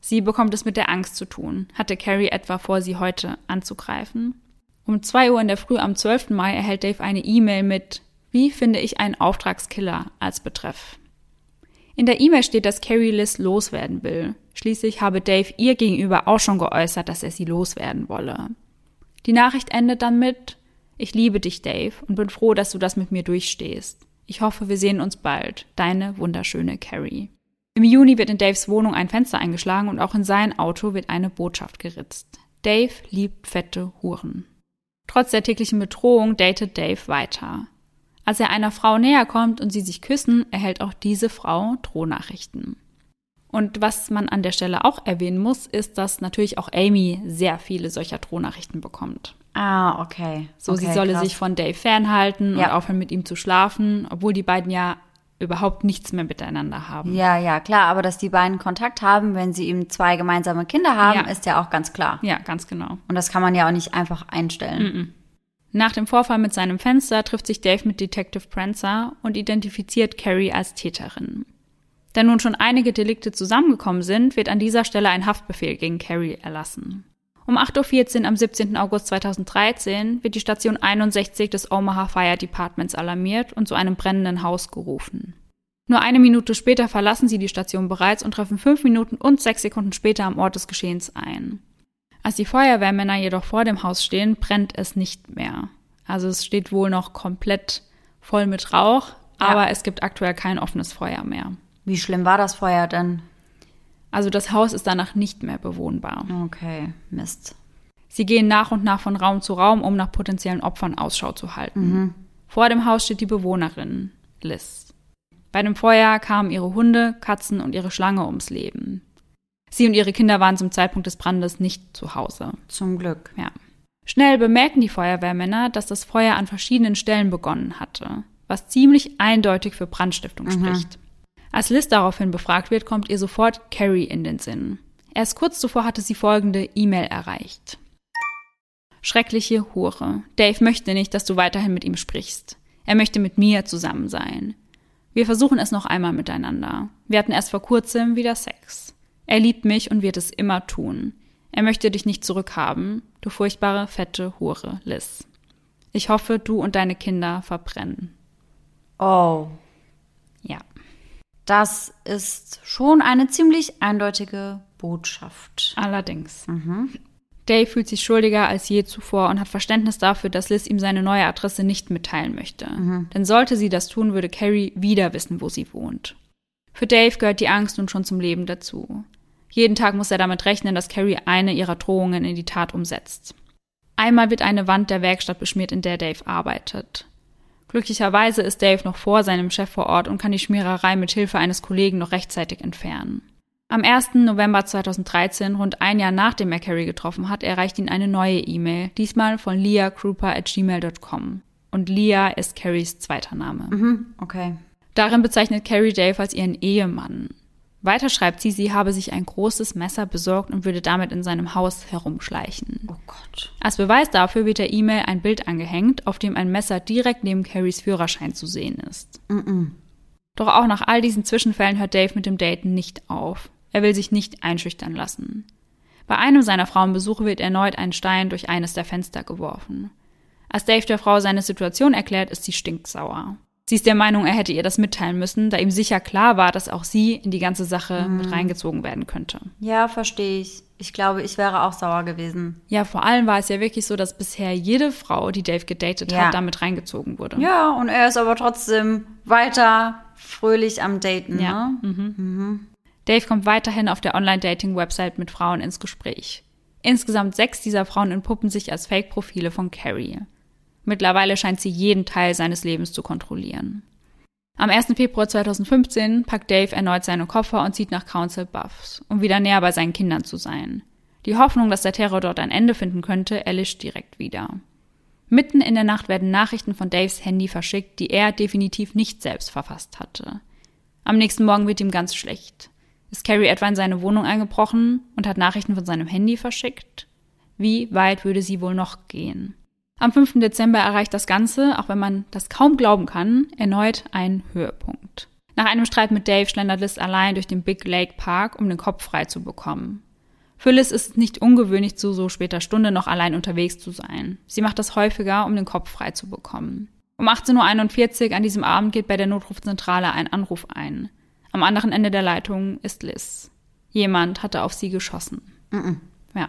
Sie bekommt es mit der Angst zu tun. Hatte Carrie etwa vor, sie heute anzugreifen? Um 2 Uhr in der Früh am 12. Mai erhält Dave eine E-Mail mit Wie finde ich einen Auftragskiller als Betreff. In der E-Mail steht, dass Carrie Liz loswerden will. Schließlich habe Dave ihr gegenüber auch schon geäußert, dass er sie loswerden wolle. Die Nachricht endet dann mit Ich liebe dich, Dave, und bin froh, dass du das mit mir durchstehst. Ich hoffe, wir sehen uns bald. Deine wunderschöne Carrie. Im Juni wird in Daves Wohnung ein Fenster eingeschlagen und auch in sein Auto wird eine Botschaft geritzt. Dave liebt fette Huren. Trotz der täglichen Bedrohung datet Dave weiter. Als er einer Frau näher kommt und sie sich küssen, erhält auch diese Frau Drohnachrichten. Und was man an der Stelle auch erwähnen muss, ist, dass natürlich auch Amy sehr viele solcher Drohnachrichten bekommt. Ah, okay. So, okay, sie solle krass. sich von Dave fernhalten und Ja. aufhören, mit ihm zu schlafen, obwohl die beiden ja überhaupt nichts mehr miteinander haben. Ja, ja, klar, aber dass die beiden Kontakt haben, wenn sie eben zwei gemeinsame Kinder haben, Ja. ist ja auch ganz klar. Ja, ganz genau. Und das kann man ja auch nicht einfach einstellen. Nach dem Vorfall mit seinem Fenster trifft sich Dave mit Detective Prancer und identifiziert Carrie als Täterin. Da nun schon einige Delikte zusammengekommen sind, wird an dieser Stelle ein Haftbefehl gegen Carrie erlassen. Um 8.14 Uhr am 17. August 2013 wird die Station 61 des Omaha Fire Departments alarmiert und zu einem brennenden Haus gerufen. Nur eine Minute später verlassen sie die Station bereits und treffen fünf Minuten und sechs Sekunden später am Ort des Geschehens ein. Als die Feuerwehrmänner jedoch vor dem Haus stehen, brennt es nicht mehr. Also es steht wohl noch komplett voll mit Rauch, Ja. aber es gibt aktuell kein offenes Feuer mehr. Wie schlimm war das Feuer denn? Also das Haus ist danach nicht mehr bewohnbar. Okay, Mist. Sie gehen nach und nach von Raum zu Raum, um nach potenziellen Opfern Ausschau zu halten. Vor dem Haus steht die Bewohnerin, Liz. Bei dem Feuer kamen ihre Hunde, Katzen und ihre Schlange ums Leben. Sie und ihre Kinder waren zum Zeitpunkt des Brandes nicht zu Hause. Zum Glück. Ja. Schnell bemerken die Feuerwehrmänner, dass das Feuer an verschiedenen Stellen begonnen hatte, was ziemlich eindeutig für Brandstiftung spricht. Als Liz daraufhin befragt wird, kommt ihr sofort Carrie in den Sinn. Erst kurz zuvor hatte sie folgende E-Mail erreicht. Schreckliche Hure. Dave möchte nicht, dass du weiterhin mit ihm sprichst. Er möchte mit mir zusammen sein. Wir versuchen es noch einmal miteinander. Wir hatten erst vor kurzem wieder Sex. Er liebt mich und wird es immer tun. Er möchte dich nicht zurückhaben, du furchtbare, fette Hure, Liz. Ich hoffe, du und deine Kinder verbrennen. Oh. Das ist schon eine ziemlich eindeutige Botschaft. Allerdings. Dave fühlt sich schuldiger als je zuvor und hat Verständnis dafür, dass Liz ihm seine neue Adresse nicht mitteilen möchte. Denn sollte sie das tun, würde Carrie wieder wissen, wo sie wohnt. Für Dave gehört die Angst nun schon zum Leben dazu. Jeden Tag muss er damit rechnen, dass Carrie eine ihrer Drohungen in die Tat umsetzt. Einmal wird eine Wand der Werkstatt beschmiert, in der Dave arbeitet. Glücklicherweise ist Dave noch vor seinem Chef vor Ort und kann die Schmiererei mit Hilfe eines Kollegen noch rechtzeitig entfernen. Am 1. November 2013, rund ein Jahr nachdem er Carrie getroffen hat, erreicht ihn eine neue E-Mail, diesmal von leahkruper@gmail.com. Und Leah ist Carries zweiter Name. Mhm, okay. Darin bezeichnet Carrie Dave als ihren Ehemann. Weiter schreibt sie, sie habe sich ein großes Messer besorgt und würde damit in seinem Haus herumschleichen. Oh Gott. Als Beweis dafür wird der E-Mail ein Bild angehängt, auf dem ein Messer direkt neben Carries Führerschein zu sehen ist. Mm -mm. Doch auch nach all diesen Zwischenfällen hört Dave mit dem Daten nicht auf. Er will sich nicht einschüchtern lassen. Bei einem seiner Frauenbesuche wird erneut ein Stein durch eines der Fenster geworfen. Als Dave der Frau seine Situation erklärt, ist sie stinksauer. Sie ist der Meinung, er hätte ihr das mitteilen müssen, da ihm sicher klar war, dass auch sie in die ganze Sache mhm. mit reingezogen werden könnte. Ja, verstehe ich. Ich glaube, ich wäre auch sauer gewesen. Ja, vor allem war es ja wirklich so, dass bisher jede Frau, die Dave gedatet ja. hat, damit reingezogen wurde. Ja, und er ist aber trotzdem weiter fröhlich am Daten. Ja. Ne? Mhm. Mhm. Dave kommt weiterhin auf der Online-Dating-Website mit Frauen ins Gespräch. Insgesamt sechs dieser Frauen entpuppen sich als Fake-Profile von Carrie. Mittlerweile scheint sie jeden Teil seines Lebens zu kontrollieren. Am 1. Februar 2015 packt Dave erneut seine Koffer und zieht nach Council Buffs, um wieder näher bei seinen Kindern zu sein. Die Hoffnung, dass der Terror dort ein Ende finden könnte, erlischt direkt wieder. Mitten in der Nacht werden Nachrichten von Daves Handy verschickt, die er definitiv nicht selbst verfasst hatte. Am nächsten Morgen wird ihm ganz schlecht. Ist Carrie etwa in seine Wohnung eingebrochen und hat Nachrichten von seinem Handy verschickt? Wie weit würde sie wohl noch gehen? Am 5. Dezember erreicht das Ganze, auch wenn man das kaum glauben kann, erneut einen Höhepunkt. Nach einem Streit mit Dave schlendert Liz allein durch den Big Lake Park, um den Kopf frei zu bekommen. Für Liz ist es nicht ungewöhnlich, zu so später Stunde noch allein unterwegs zu sein. Sie macht das häufiger, um den Kopf frei zu bekommen. Um 18.41 Uhr an diesem Abend geht bei der Notrufzentrale ein Anruf ein. Am anderen Ende der Leitung ist Liz. Jemand hatte auf sie geschossen. Mm -mm. Ja.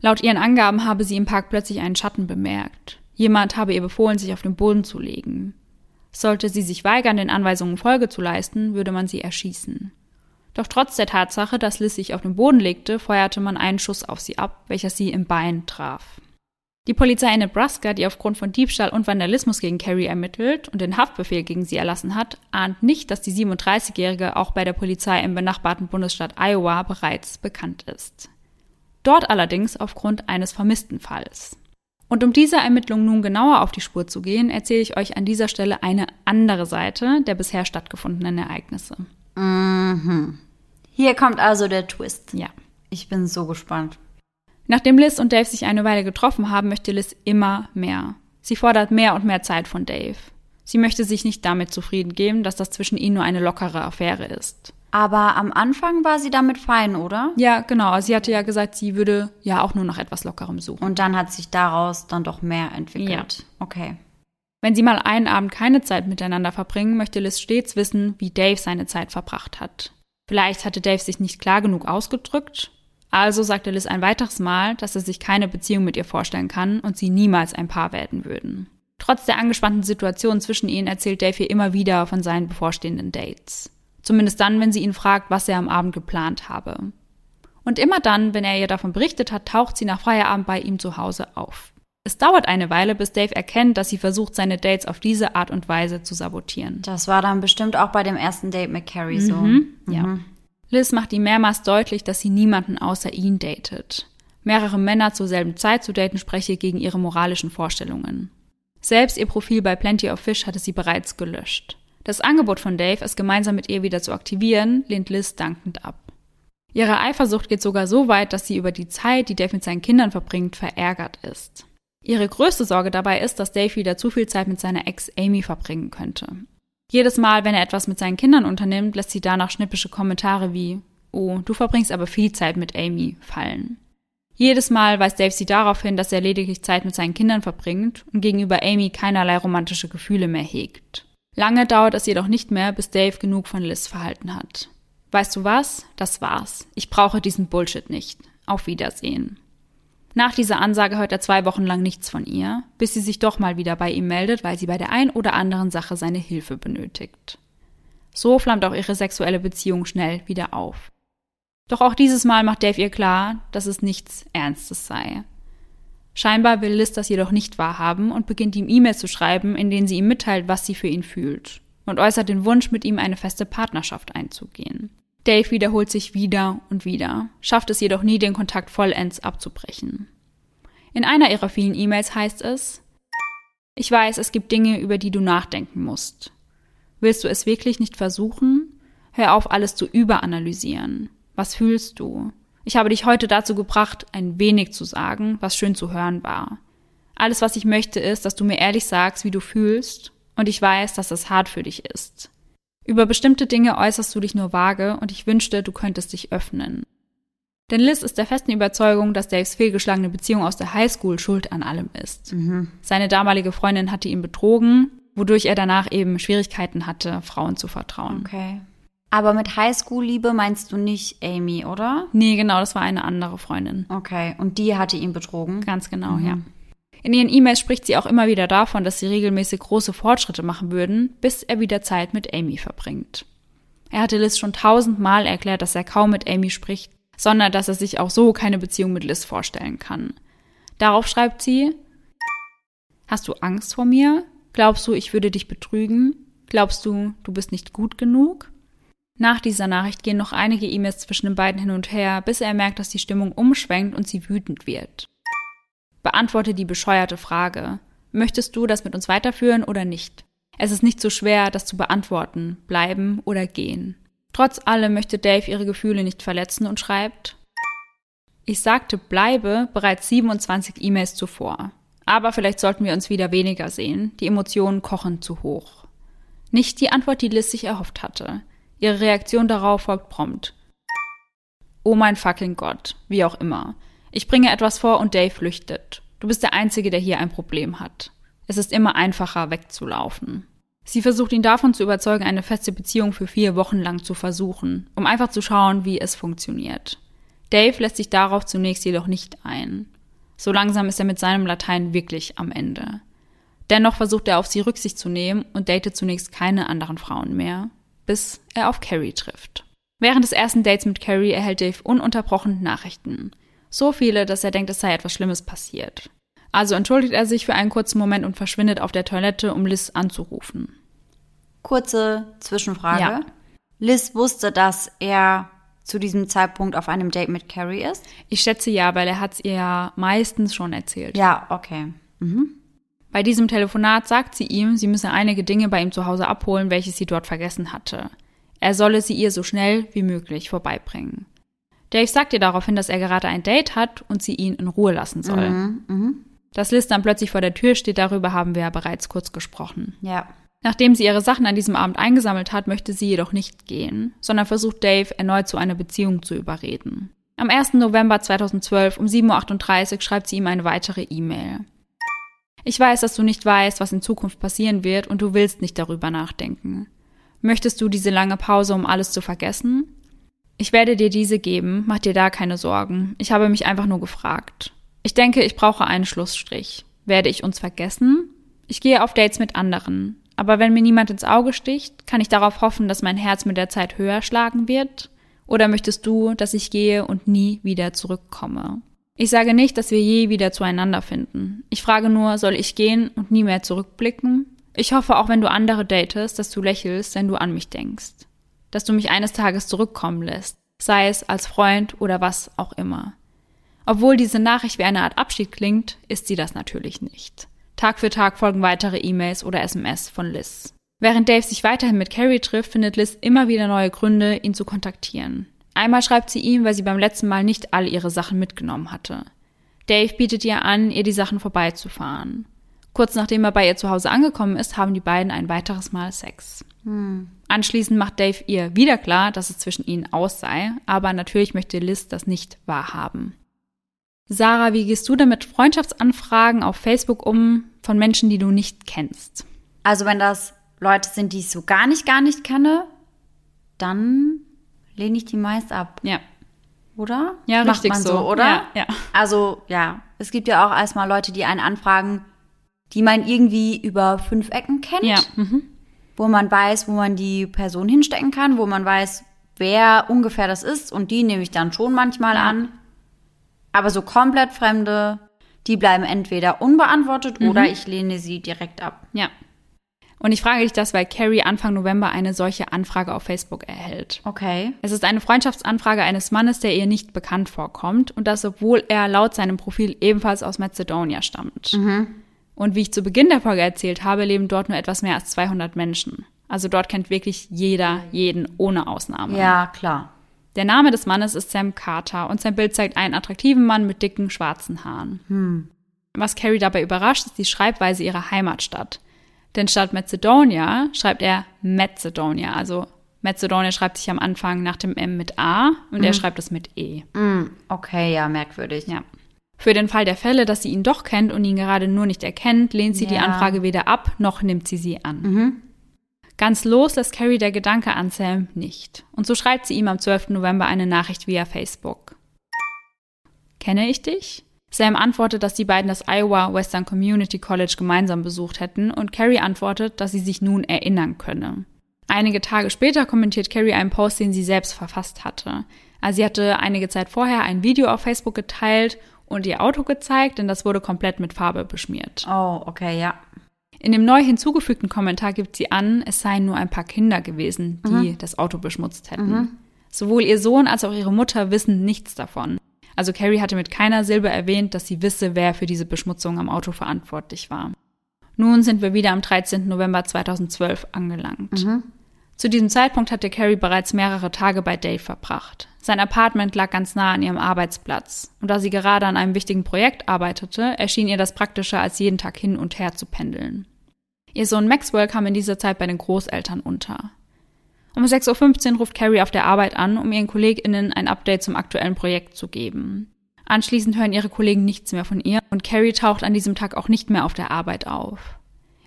Laut ihren Angaben habe sie im Park plötzlich einen Schatten bemerkt. Jemand habe ihr befohlen, sich auf den Boden zu legen. Sollte sie sich weigern, den Anweisungen Folge zu leisten, würde man sie erschießen. Doch trotz der Tatsache, dass Liz sich auf den Boden legte, feuerte man einen Schuss auf sie ab, welcher sie im Bein traf. Die Polizei in Nebraska, die aufgrund von Diebstahl und Vandalismus gegen Carrie ermittelt und den Haftbefehl gegen sie erlassen hat, ahnt nicht, dass die 37-Jährige auch bei der Polizei im benachbarten Bundesstaat Iowa bereits bekannt ist. Dort allerdings aufgrund eines vermissten Falls. Und um dieser Ermittlung nun genauer auf die Spur zu gehen, erzähle ich euch an dieser Stelle eine andere Seite der bisher stattgefundenen Ereignisse. Mhm. Hier kommt also der Twist. Ja. Ich bin so gespannt. Nachdem Liz und Dave sich eine Weile getroffen haben, möchte Liz immer mehr. Sie fordert mehr und mehr Zeit von Dave. Sie möchte sich nicht damit zufrieden geben, dass das zwischen ihnen nur eine lockere Affäre ist. Aber am Anfang war sie damit fein, oder? Ja, genau. Sie hatte ja gesagt, sie würde ja auch nur nach etwas Lockerem suchen. Und dann hat sich daraus dann doch mehr entwickelt. Ja. Okay. Wenn sie mal einen Abend keine Zeit miteinander verbringen, möchte Liz stets wissen, wie Dave seine Zeit verbracht hat. Vielleicht hatte Dave sich nicht klar genug ausgedrückt also sagte Liz ein weiteres Mal, dass er sich keine Beziehung mit ihr vorstellen kann und sie niemals ein Paar werden würden. Trotz der angespannten Situation zwischen ihnen erzählt Dave ihr immer wieder von seinen bevorstehenden Dates. Zumindest dann, wenn sie ihn fragt, was er am Abend geplant habe. Und immer dann, wenn er ihr davon berichtet hat, taucht sie nach Feierabend bei ihm zu Hause auf. Es dauert eine Weile, bis Dave erkennt, dass sie versucht, seine Dates auf diese Art und Weise zu sabotieren. Das war dann bestimmt auch bei dem ersten Date mit Carrie so. Mhm, ja. Mhm. Liz macht ihm mehrmals deutlich, dass sie niemanden außer ihn datet. Mehrere Männer zur selben Zeit zu daten spreche gegen ihre moralischen Vorstellungen. Selbst ihr Profil bei Plenty of Fish hatte sie bereits gelöscht. Das Angebot von Dave, es gemeinsam mit ihr wieder zu aktivieren, lehnt Liz dankend ab. Ihre Eifersucht geht sogar so weit, dass sie über die Zeit, die Dave mit seinen Kindern verbringt, verärgert ist. Ihre größte Sorge dabei ist, dass Dave wieder zu viel Zeit mit seiner Ex Amy verbringen könnte. Jedes Mal, wenn er etwas mit seinen Kindern unternimmt, lässt sie danach schnippische Kommentare wie Oh, du verbringst aber viel Zeit mit Amy fallen. Jedes Mal weist Dave sie darauf hin, dass er lediglich Zeit mit seinen Kindern verbringt und gegenüber Amy keinerlei romantische Gefühle mehr hegt. Lange dauert es jedoch nicht mehr, bis Dave genug von Liz verhalten hat. Weißt du was? Das war's. Ich brauche diesen Bullshit nicht. Auf Wiedersehen. Nach dieser Ansage hört er zwei Wochen lang nichts von ihr, bis sie sich doch mal wieder bei ihm meldet, weil sie bei der ein oder anderen Sache seine Hilfe benötigt. So flammt auch ihre sexuelle Beziehung schnell wieder auf. Doch auch dieses Mal macht Dave ihr klar, dass es nichts Ernstes sei. Scheinbar will Liz das jedoch nicht wahrhaben und beginnt ihm E-Mails zu schreiben, in denen sie ihm mitteilt, was sie für ihn fühlt und äußert den Wunsch, mit ihm eine feste Partnerschaft einzugehen. Dave wiederholt sich wieder und wieder, schafft es jedoch nie, den Kontakt vollends abzubrechen. In einer ihrer vielen E-Mails heißt es, ich weiß, es gibt Dinge, über die du nachdenken musst. Willst du es wirklich nicht versuchen? Hör auf, alles zu überanalysieren. Was fühlst du? Ich habe dich heute dazu gebracht, ein wenig zu sagen, was schön zu hören war. Alles, was ich möchte, ist, dass du mir ehrlich sagst, wie du fühlst, und ich weiß, dass es hart für dich ist. Über bestimmte Dinge äußerst du dich nur vage, und ich wünschte, du könntest dich öffnen. Denn Liz ist der festen Überzeugung, dass Daves fehlgeschlagene Beziehung aus der Highschool schuld an allem ist. Mhm. Seine damalige Freundin hatte ihn betrogen, wodurch er danach eben Schwierigkeiten hatte, Frauen zu vertrauen. Okay. Aber mit Highschool-Liebe meinst du nicht Amy, oder? Nee, genau, das war eine andere Freundin. Okay, und die hatte ihn betrogen? Ganz genau, mhm. ja. In ihren E-Mails spricht sie auch immer wieder davon, dass sie regelmäßig große Fortschritte machen würden, bis er wieder Zeit mit Amy verbringt. Er hatte Liz schon tausendmal erklärt, dass er kaum mit Amy spricht, sondern dass er sich auch so keine Beziehung mit Liz vorstellen kann. Darauf schreibt sie, Hast du Angst vor mir? Glaubst du, ich würde dich betrügen? Glaubst du, du bist nicht gut genug? Nach dieser Nachricht gehen noch einige E-Mails zwischen den beiden hin und her, bis er merkt, dass die Stimmung umschwenkt und sie wütend wird. Beantworte die bescheuerte Frage. Möchtest du das mit uns weiterführen oder nicht? Es ist nicht so schwer, das zu beantworten, bleiben oder gehen. Trotz allem möchte Dave ihre Gefühle nicht verletzen und schreibt, ich sagte bleibe bereits 27 E-Mails zuvor. Aber vielleicht sollten wir uns wieder weniger sehen. Die Emotionen kochen zu hoch. Nicht die Antwort, die Liz sich erhofft hatte. Ihre Reaktion darauf folgt prompt. Oh mein fucking Gott, wie auch immer. Ich bringe etwas vor und Dave flüchtet. Du bist der Einzige, der hier ein Problem hat. Es ist immer einfacher, wegzulaufen. Sie versucht ihn davon zu überzeugen, eine feste Beziehung für vier Wochen lang zu versuchen, um einfach zu schauen, wie es funktioniert. Dave lässt sich darauf zunächst jedoch nicht ein. So langsam ist er mit seinem Latein wirklich am Ende. Dennoch versucht er auf sie Rücksicht zu nehmen und datet zunächst keine anderen Frauen mehr, bis er auf Carrie trifft. Während des ersten Dates mit Carrie erhält Dave ununterbrochen Nachrichten. So viele, dass er denkt, es sei etwas Schlimmes passiert. Also entschuldigt er sich für einen kurzen Moment und verschwindet auf der Toilette, um Liz anzurufen. Kurze Zwischenfrage. Ja. Liz wusste, dass er zu diesem Zeitpunkt auf einem Date mit Carrie ist? Ich schätze ja, weil er hat es ihr meistens schon erzählt. Ja, okay. Mhm. Bei diesem Telefonat sagt sie ihm, sie müsse einige Dinge bei ihm zu Hause abholen, welche sie dort vergessen hatte. Er solle sie ihr so schnell wie möglich vorbeibringen. Dave sagt ihr daraufhin, dass er gerade ein Date hat und sie ihn in Ruhe lassen soll. Mhm, mh. Dass Liz dann plötzlich vor der Tür steht, darüber haben wir ja bereits kurz gesprochen. Ja. Nachdem sie ihre Sachen an diesem Abend eingesammelt hat, möchte sie jedoch nicht gehen, sondern versucht Dave erneut zu einer Beziehung zu überreden. Am 1. November 2012 um 7.38 Uhr schreibt sie ihm eine weitere E-Mail. Ich weiß, dass du nicht weißt, was in Zukunft passieren wird und du willst nicht darüber nachdenken. Möchtest du diese lange Pause, um alles zu vergessen? Ich werde dir diese geben, mach dir da keine Sorgen. Ich habe mich einfach nur gefragt. Ich denke, ich brauche einen Schlussstrich. Werde ich uns vergessen? Ich gehe auf Dates mit anderen. Aber wenn mir niemand ins Auge sticht, kann ich darauf hoffen, dass mein Herz mit der Zeit höher schlagen wird? Oder möchtest du, dass ich gehe und nie wieder zurückkomme? Ich sage nicht, dass wir je wieder zueinander finden. Ich frage nur, soll ich gehen und nie mehr zurückblicken? Ich hoffe, auch wenn du andere datest, dass du lächelst, wenn du an mich denkst. Dass du mich eines Tages zurückkommen lässt, sei es als Freund oder was auch immer. Obwohl diese Nachricht wie eine Art Abschied klingt, ist sie das natürlich nicht. Tag für Tag folgen weitere E-Mails oder SMS von Liz. Während Dave sich weiterhin mit Carrie trifft, findet Liz immer wieder neue Gründe, ihn zu kontaktieren. Einmal schreibt sie ihm, weil sie beim letzten Mal nicht all ihre Sachen mitgenommen hatte. Dave bietet ihr an, ihr die Sachen vorbeizufahren. Kurz nachdem er bei ihr zu Hause angekommen ist, haben die beiden ein weiteres Mal Sex. Hm. Anschließend macht Dave ihr wieder klar, dass es zwischen ihnen aus sei, aber natürlich möchte Liz das nicht wahrhaben. Sarah, wie gehst du denn mit Freundschaftsanfragen auf Facebook um von Menschen, die du nicht kennst? Also wenn das Leute sind, die ich so gar nicht, gar nicht kenne, dann lehne ich die meist ab. Ja. Oder? Ja, Macht richtig man so, oder? Ja, ja. Also, ja. Es gibt ja auch erstmal Leute, die einen anfragen, die man irgendwie über fünf Ecken kennt. Ja. Mhm. wo man weiß, wo man die Person hinstecken kann, wo man weiß, wer ungefähr das ist und die nehme ich dann schon manchmal an. Aber so komplett Fremde, die bleiben entweder unbeantwortet Mhm. oder ich lehne sie direkt ab. Ja. Und ich frage dich das, weil Carrie Anfang November eine solche Anfrage auf Facebook erhält. Okay. Es ist eine Freundschaftsanfrage eines Mannes, der ihr nicht bekannt vorkommt und das, obwohl er laut seinem Profil ebenfalls aus Mazedonia stammt. Und wie ich zu Beginn der Folge erzählt habe, leben dort nur etwas mehr als 200 Menschen. Also dort kennt wirklich jeder jeden ohne Ausnahme. Ja, klar. Der Name des Mannes ist Sam Carter und sein Bild zeigt einen attraktiven Mann mit dicken schwarzen Haaren. Was Carrie dabei überrascht, ist die Schreibweise ihrer Heimatstadt. Denn statt Macedonia schreibt er Macedonia. Also Macedonia schreibt sich am Anfang nach dem M mit A und er schreibt es mit E. Hm, okay, ja, merkwürdig. Ja. Für den Fall der Fälle, dass sie ihn doch kennt und ihn gerade nur nicht erkennt, lehnt sie die Ja. Anfrage weder ab, noch nimmt sie sie an. Ganz los lässt Carrie der Gedanke an Sam nicht. Und so schreibt sie ihm am 12. November eine Nachricht via Facebook. Kenne ich dich? Sam antwortet, dass die beiden das Iowa Western Community College gemeinsam besucht hätten und Carrie antwortet, dass sie sich nun erinnern könne. Einige Tage später kommentiert Carrie einen Post, den sie selbst verfasst hatte. Also sie hatte einige Zeit vorher ein Video auf Facebook geteilt und ihr Auto gezeigt, denn das wurde komplett mit Farbe beschmiert. Oh, okay, ja. In dem neu hinzugefügten Kommentar gibt sie an, es seien nur ein paar Kinder gewesen, die das Auto beschmutzt hätten. Sowohl ihr Sohn als auch ihre Mutter wissen nichts davon. Also Carrie hatte mit keiner Silbe erwähnt, dass sie wisse, wer für diese Beschmutzung am Auto verantwortlich war. Nun sind wir wieder am 13. November 2012 angelangt. Zu diesem Zeitpunkt hatte Carrie bereits mehrere Tage bei Dave verbracht. Sein Apartment lag ganz nah an ihrem Arbeitsplatz. Und da sie gerade an einem wichtigen Projekt arbeitete, erschien ihr das praktischer, als jeden Tag hin und her zu pendeln. Ihr Sohn Maxwell kam in dieser Zeit bei den Großeltern unter. Um 6.15 Uhr ruft Carrie auf der Arbeit an, um ihren KollegInnen ein Update zum aktuellen Projekt zu geben. Anschließend hören ihre Kollegen nichts mehr von ihr und Carrie taucht an diesem Tag auch nicht mehr auf der Arbeit auf.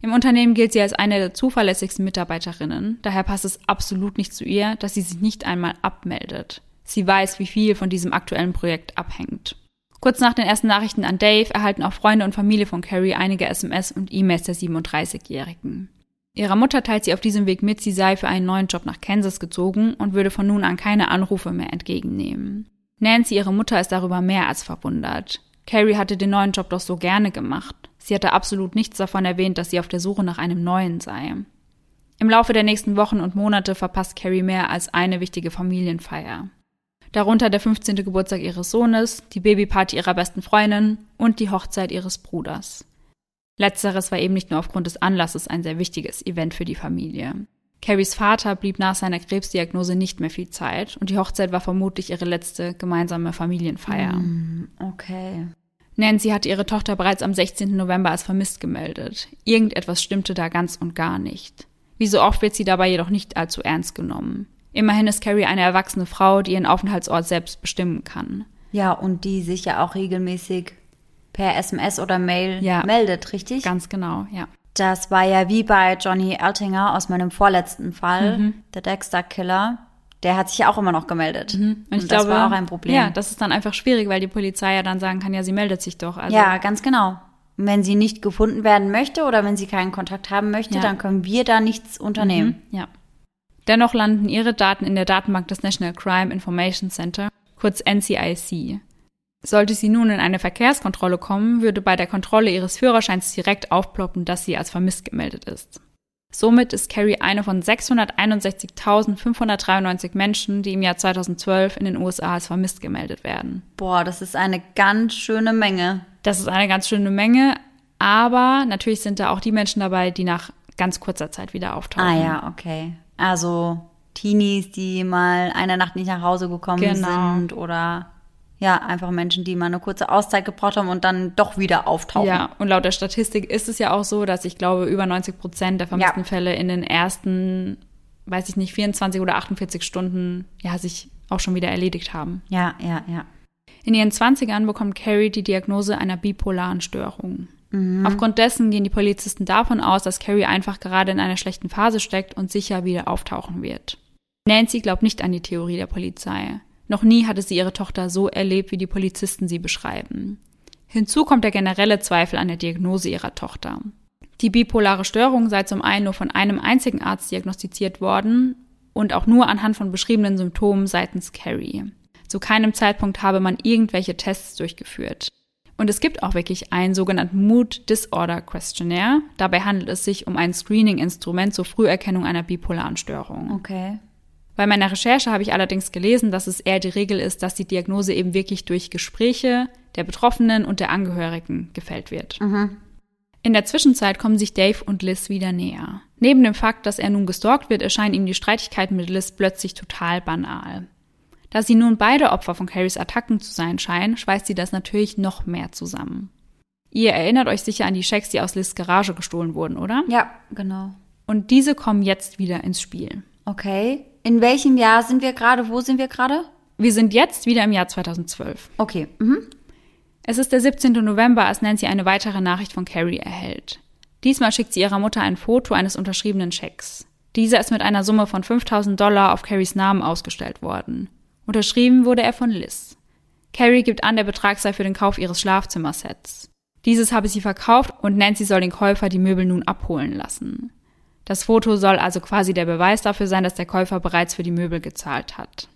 Im Unternehmen gilt sie als eine der zuverlässigsten Mitarbeiterinnen, daher passt es absolut nicht zu ihr, dass sie sich nicht einmal abmeldet. Sie weiß, wie viel von diesem aktuellen Projekt abhängt. Kurz nach den ersten Nachrichten an Dave erhalten auch Freunde und Familie von Carrie einige SMS und E-Mails der 37-Jährigen. Ihrer Mutter teilt sie auf diesem Weg mit, sie sei für einen neuen Job nach Kansas gezogen und würde von nun an keine Anrufe mehr entgegennehmen. Nancy, ihre Mutter, ist darüber mehr als verwundert. Carrie hatte den neuen Job doch so gerne gemacht. Sie hatte absolut nichts davon erwähnt, dass sie auf der Suche nach einem neuen sei. Im Laufe der nächsten Wochen und Monate verpasst Carrie mehr als eine wichtige Familienfeier. Darunter der 15. Geburtstag ihres Sohnes, die Babyparty ihrer besten Freundin und die Hochzeit ihres Bruders. Letzteres war eben nicht nur aufgrund des Anlasses ein sehr wichtiges Event für die Familie. Carries Vater blieb nach seiner Krebsdiagnose nicht mehr viel Zeit und die Hochzeit war vermutlich ihre letzte gemeinsame Familienfeier. Okay. Nancy hatte ihre Tochter bereits am 16. November als vermisst gemeldet. Irgendetwas stimmte da ganz und gar nicht. Wie so oft wird sie dabei jedoch nicht allzu ernst genommen. Immerhin ist Carrie eine erwachsene Frau, die ihren Aufenthaltsort selbst bestimmen kann. Ja, und die sich ja auch regelmäßig per SMS oder Mail Ja. meldet, richtig? Ganz genau, ja. Das war ja wie bei Johnny Altinger aus meinem vorletzten Fall, Mhm. der Dexter Killer. Der hat sich ja auch immer noch gemeldet. Und ich das glaube, war auch ein Problem. Ja, das ist dann einfach schwierig, weil die Polizei ja dann sagen kann, ja, sie meldet sich doch. Also, ja, ganz genau. Und Wenn sie nicht gefunden werden möchte oder wenn sie keinen Kontakt haben möchte, Ja. dann können wir da nichts unternehmen. Ja. Dennoch landen ihre Daten in der Datenbank des National Crime Information Center, kurz NCIC. Sollte sie nun in eine Verkehrskontrolle kommen, würde bei der Kontrolle ihres Führerscheins direkt aufploppen, dass sie als vermisst gemeldet ist. Somit ist Carrie eine von 661.593 Menschen, die im Jahr 2012 in den USA als vermisst gemeldet werden. Boah, das ist eine ganz schöne Menge. Das ist eine ganz schöne Menge, aber natürlich sind da auch die Menschen dabei, die nach ganz kurzer Zeit wieder auftauchen. Ah ja, okay. Also Teenies, die mal eine Nacht nicht nach Hause gekommen Genau. sind oder ja, einfach Menschen, die mal eine kurze Auszeit gebraucht haben und dann doch wieder auftauchen. Ja, und laut der Statistik ist es ja auch so, dass ich glaube, über 90 Prozent der vermissten Ja. Fälle in den ersten, weiß ich nicht, 24 oder 48 Stunden ja sich auch schon wieder erledigt haben. Ja, ja, ja. In ihren 20ern bekommt Carrie die Diagnose einer bipolaren Störung. Aufgrund dessen gehen die Polizisten davon aus, dass Carrie einfach gerade in einer schlechten Phase steckt und sicher wieder auftauchen wird. Nancy glaubt nicht an die Theorie der Polizei. Noch nie hatte sie ihre Tochter so erlebt, wie die Polizisten sie beschreiben. Hinzu kommt der generelle Zweifel an der Diagnose ihrer Tochter. Die bipolare Störung sei zum einen nur von einem einzigen Arzt diagnostiziert worden und auch nur anhand von beschriebenen Symptomen seitens Carrie. Zu keinem Zeitpunkt habe man irgendwelche Tests durchgeführt. Und es gibt auch wirklich einen sogenannten Mood Disorder Questionnaire. Dabei handelt es sich um ein Screening-Instrument zur Früherkennung einer bipolaren Störung. Okay. Bei meiner Recherche habe ich allerdings gelesen, dass es eher die Regel ist, dass die Diagnose eben wirklich durch Gespräche der Betroffenen und der Angehörigen gefällt wird. Mhm. In der Zwischenzeit kommen sich Dave und Liz wieder näher. Neben dem Fakt, dass er nun gestalkt wird, erscheinen ihm die Streitigkeiten mit Liz plötzlich total banal. Da sie nun beide Opfer von Carries Attacken zu sein scheinen, schweißt sie das natürlich noch mehr zusammen. Ihr erinnert euch sicher an die Schecks, die aus Liz Garage gestohlen wurden, oder? Ja, genau. Und diese kommen jetzt wieder ins Spiel. Okay. In welchem Jahr sind wir gerade? Wo sind wir gerade? Wir sind jetzt wieder im Jahr 2012. Okay. Mhm. Es ist der 17. November, als Nancy eine weitere Nachricht von Carrie erhält. Diesmal schickt sie ihrer Mutter ein Foto eines unterschriebenen Schecks. Dieser ist mit einer Summe von 5000 Dollar auf Carries Namen ausgestellt worden. Unterschrieben wurde er von Liz. Carrie gibt an, der Betrag sei für den Kauf ihres Schlafzimmersets. Dieses habe sie verkauft und Nancy soll den Käufer die Möbel nun abholen lassen. Das Foto soll also quasi der Beweis dafür sein, dass der Käufer bereits für die Möbel gezahlt hat.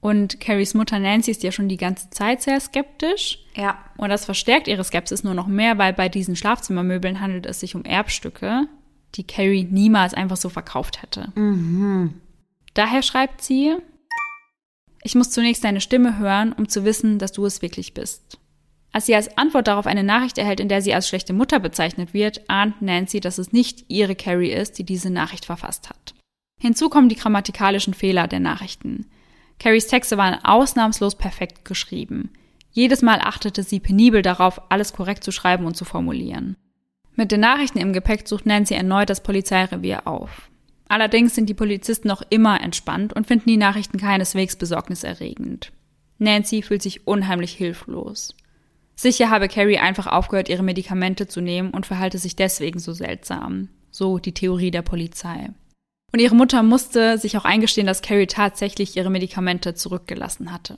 Und Carries Mutter Nancy ist ja schon die ganze Zeit sehr skeptisch. Ja. Und das verstärkt ihre Skepsis nur noch mehr, weil bei diesen Schlafzimmermöbeln handelt es sich um Erbstücke, die Carrie niemals einfach so verkauft hätte. Mhm. Daher schreibt sie, ich muss zunächst deine Stimme hören, um zu wissen, dass du es wirklich bist. Als sie als Antwort darauf eine Nachricht erhält, in der sie als schlechte Mutter bezeichnet wird, ahnt Nancy, dass es nicht ihre Carrie ist, die diese Nachricht verfasst hat. Hinzu kommen die grammatikalischen Fehler der Nachrichten. Carries Texte waren ausnahmslos perfekt geschrieben. Jedes Mal achtete sie penibel darauf, alles korrekt zu schreiben und zu formulieren. Mit den Nachrichten im Gepäck sucht Nancy erneut das Polizeirevier auf. Allerdings sind die Polizisten noch immer entspannt und finden die Nachrichten keineswegs besorgniserregend. Nancy fühlt sich unheimlich hilflos. Sicher habe Carrie einfach aufgehört, ihre Medikamente zu nehmen und verhalte sich deswegen so seltsam. So die Theorie der Polizei. Und ihre Mutter musste sich auch eingestehen, dass Carrie tatsächlich ihre Medikamente zurückgelassen hatte.